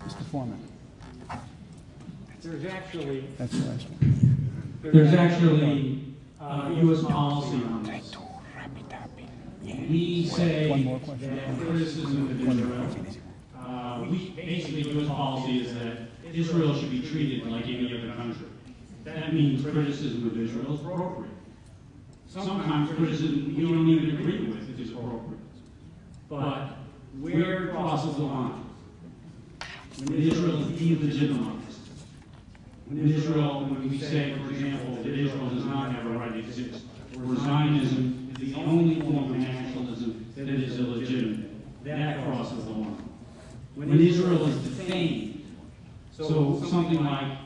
Mr. Forman. There's actually, That's the last one. there's actually uh, U.S. policy on this. We say One more question. that criticism of Israel, uh, we, basically U.S. policy is that Israel should be treated like any other country. That means criticism of Israel is appropriate. Sometimes criticism you don't even agree with is appropriate. But where it crosses the line, when Israel is delegitimized, when Israel, when we say, for example, that Israel does not have a right to exist, or Zionism is the only form of nationalism that is illegitimate, that crosses the line. When Israel is defamed, so something like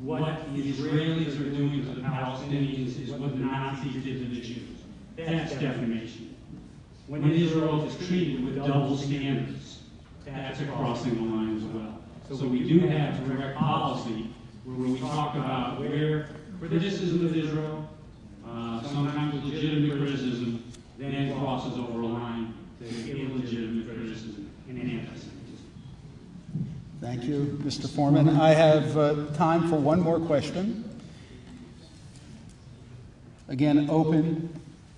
what the Israelis are doing to the Palestinians is what the Nazis did to the Jews. That's defamation. When Israel is treated with double standards, that's a crossing the line as well. So we do have direct policy where we talk about where criticism of Israel, uh, sometimes legitimate criticism, then crosses over a line to illegitimate criticism and anti-Semitism. Thank you, Mr. Forman. I have uh, time for one more question. Again, open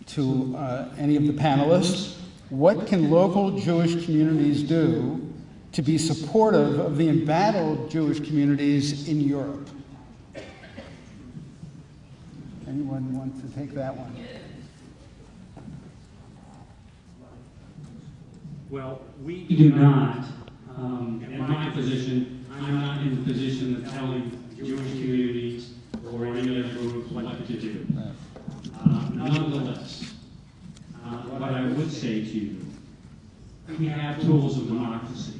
to uh, any of the panelists. What can local Jewish communities do to be supportive of the embattled Jewish communities in Europe? Anyone want to take that one? Well, we do not, um, in my position, I'm not in the position of telling Jewish communities or any other group what to do. Uh, Nonetheless, uh, what I would say to you, we have tools of democracy.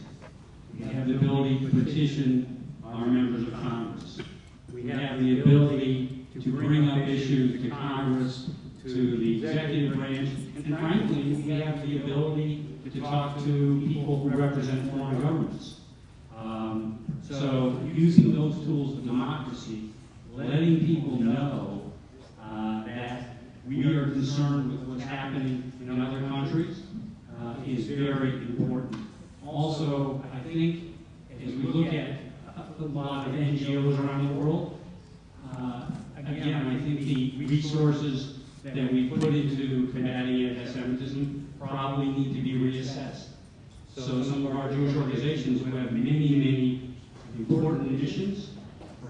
We have the ability to petition our members of Congress. We have the ability to bring up issues to Congress, to the executive branch, and frankly, we have the ability to talk to people who represent foreign governments. Um, so using those tools of democracy, letting people know uh, that we are concerned with what's happening in other countries uh, is very important. Also, think as we look at a lot of NGOs around the world, uh, again, I think the resources that we put into combating anti-Semitism probably need to be reassessed. So some of our Jewish organizations who have many, many important missions,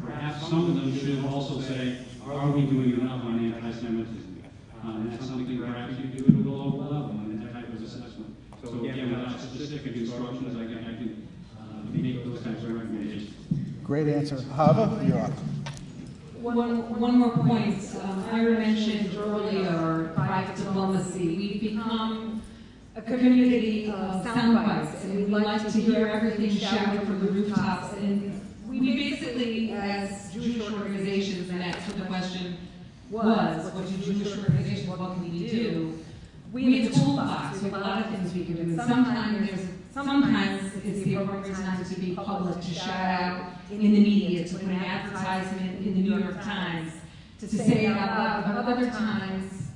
perhaps some of them should also say, are we doing enough on anti-Semitism? Uh, and that's something perhaps you do at a local level in that type of assessment. So again, without specific instructions, I uh, make those of recommendations. Great answer. Hava, you're up. One, one more point. Um, Ira mentioned earlier private diplomacy. We've become a community of sound bites, and we like to hear everything shouted from the rooftops. And we basically, as Jewish organizations, and that's what the question was, what do Jewish organizations, what can we do? We have a toolbox, have a lot of things we can do. And sometimes there's, sometimes it's the appropriate time to be public, to shout out in the media, to put an advertisement in the New York Times, to say it out loud. But other times,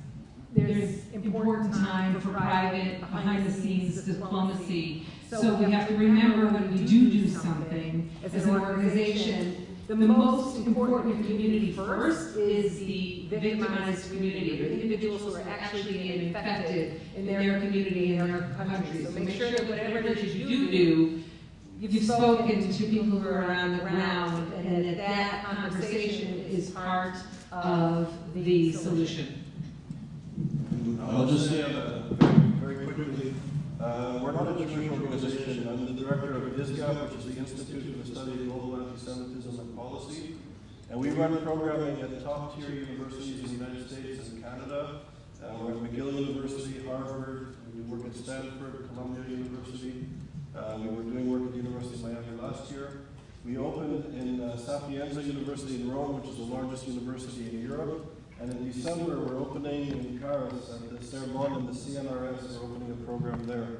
there's important time for private, behind-the-scenes diplomacy. So we have to remember when we do do something as an organization, the most important community first is the victimized community, or the individuals who are actually getting infected in their community, in their country. So make sure that whatever it is you do do, you've spoken to people who are around the ground, and that that conversation is part of the solution. I'll just say uh, very quickly, uh, we're not a Jewish organization. I'm the director of ISGAP, which is the Institute for the Study of Global Anti-Semitism and Policy. And we run programming at top-tier universities in the United States and Canada. Uh, we're at McGill University, Harvard, we work at Stanford, Columbia University. Uh, we were doing work at the University of Miami last year. We opened in uh, Sapienza University in Rome, which is the largest university in Europe. And in December, we're opening in Paris and the Sorbonne and the CNRS. We're opening a program there.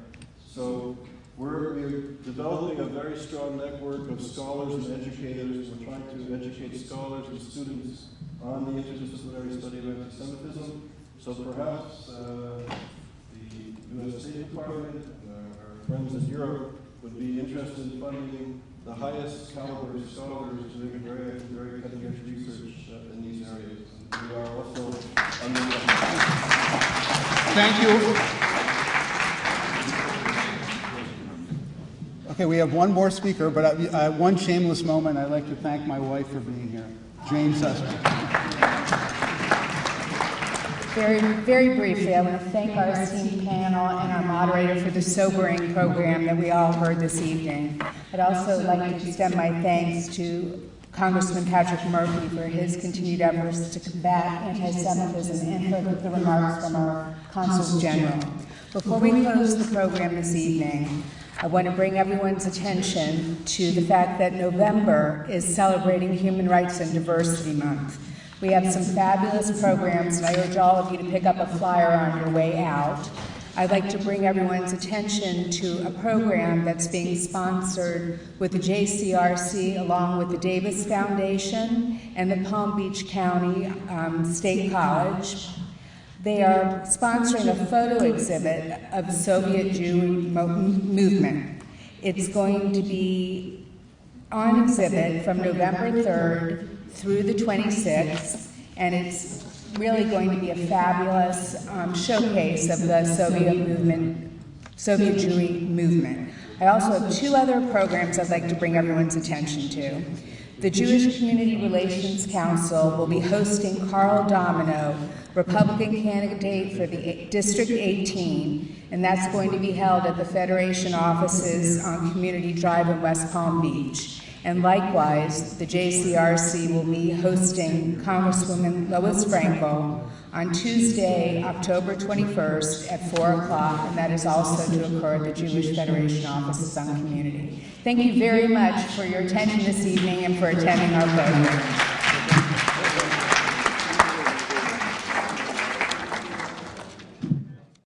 So we're, we're developing a very strong network of scholars and educators. We're trying to educate scholars and students on the interdisciplinary study of anti-Semitism. So perhaps uh, the U.S. State Department, uh, our friends in Europe, would be interested in funding the highest caliber scholars to doing very, very cutting edge research uh, in these areas. And we are also under Thank you. Okay, we have one more speaker, but I, I, one shameless moment. I'd like to thank my wife for being here, Jane Sussman. Very, very briefly, I want to thank our esteemed panel and our moderator for the sobering program that we all heard this evening. I'd also like to extend my thanks to Congressman Patrick Murphy for his continued efforts to combat anti-Semitism and for the remarks from our consuls general. Before we close the program this evening, I want to bring everyone's attention to the fact that November is celebrating Human Rights and Diversity Month. We have some fabulous programs, and I urge all of you to pick up a flyer on your way out. I'd like to bring everyone's attention to a program that's being sponsored with the JCRC along with the Davis Foundation and the Palm Beach County um, State College. They are sponsoring a photo exhibit of Soviet Jewry movement. It's going to be on exhibit from November 3rd through the 26th, and it's really going to be a fabulous um, showcase of the Soviet movement, Soviet Jewry movement. I also have two other programs I'd like to bring everyone's attention to. The Jewish Community Relations Council will be hosting Carl Domino, Republican candidate for the District 18, and that's going to be held at the Federation offices on Community Drive in West Palm Beach. And likewise, the JCRC will be hosting Congresswoman Lois Frankel on Tuesday, October 21st at 4 o'clock, and that is also to occur at the Jewish Federation offices on community. Thank you very much for your attention this evening and for attending our program.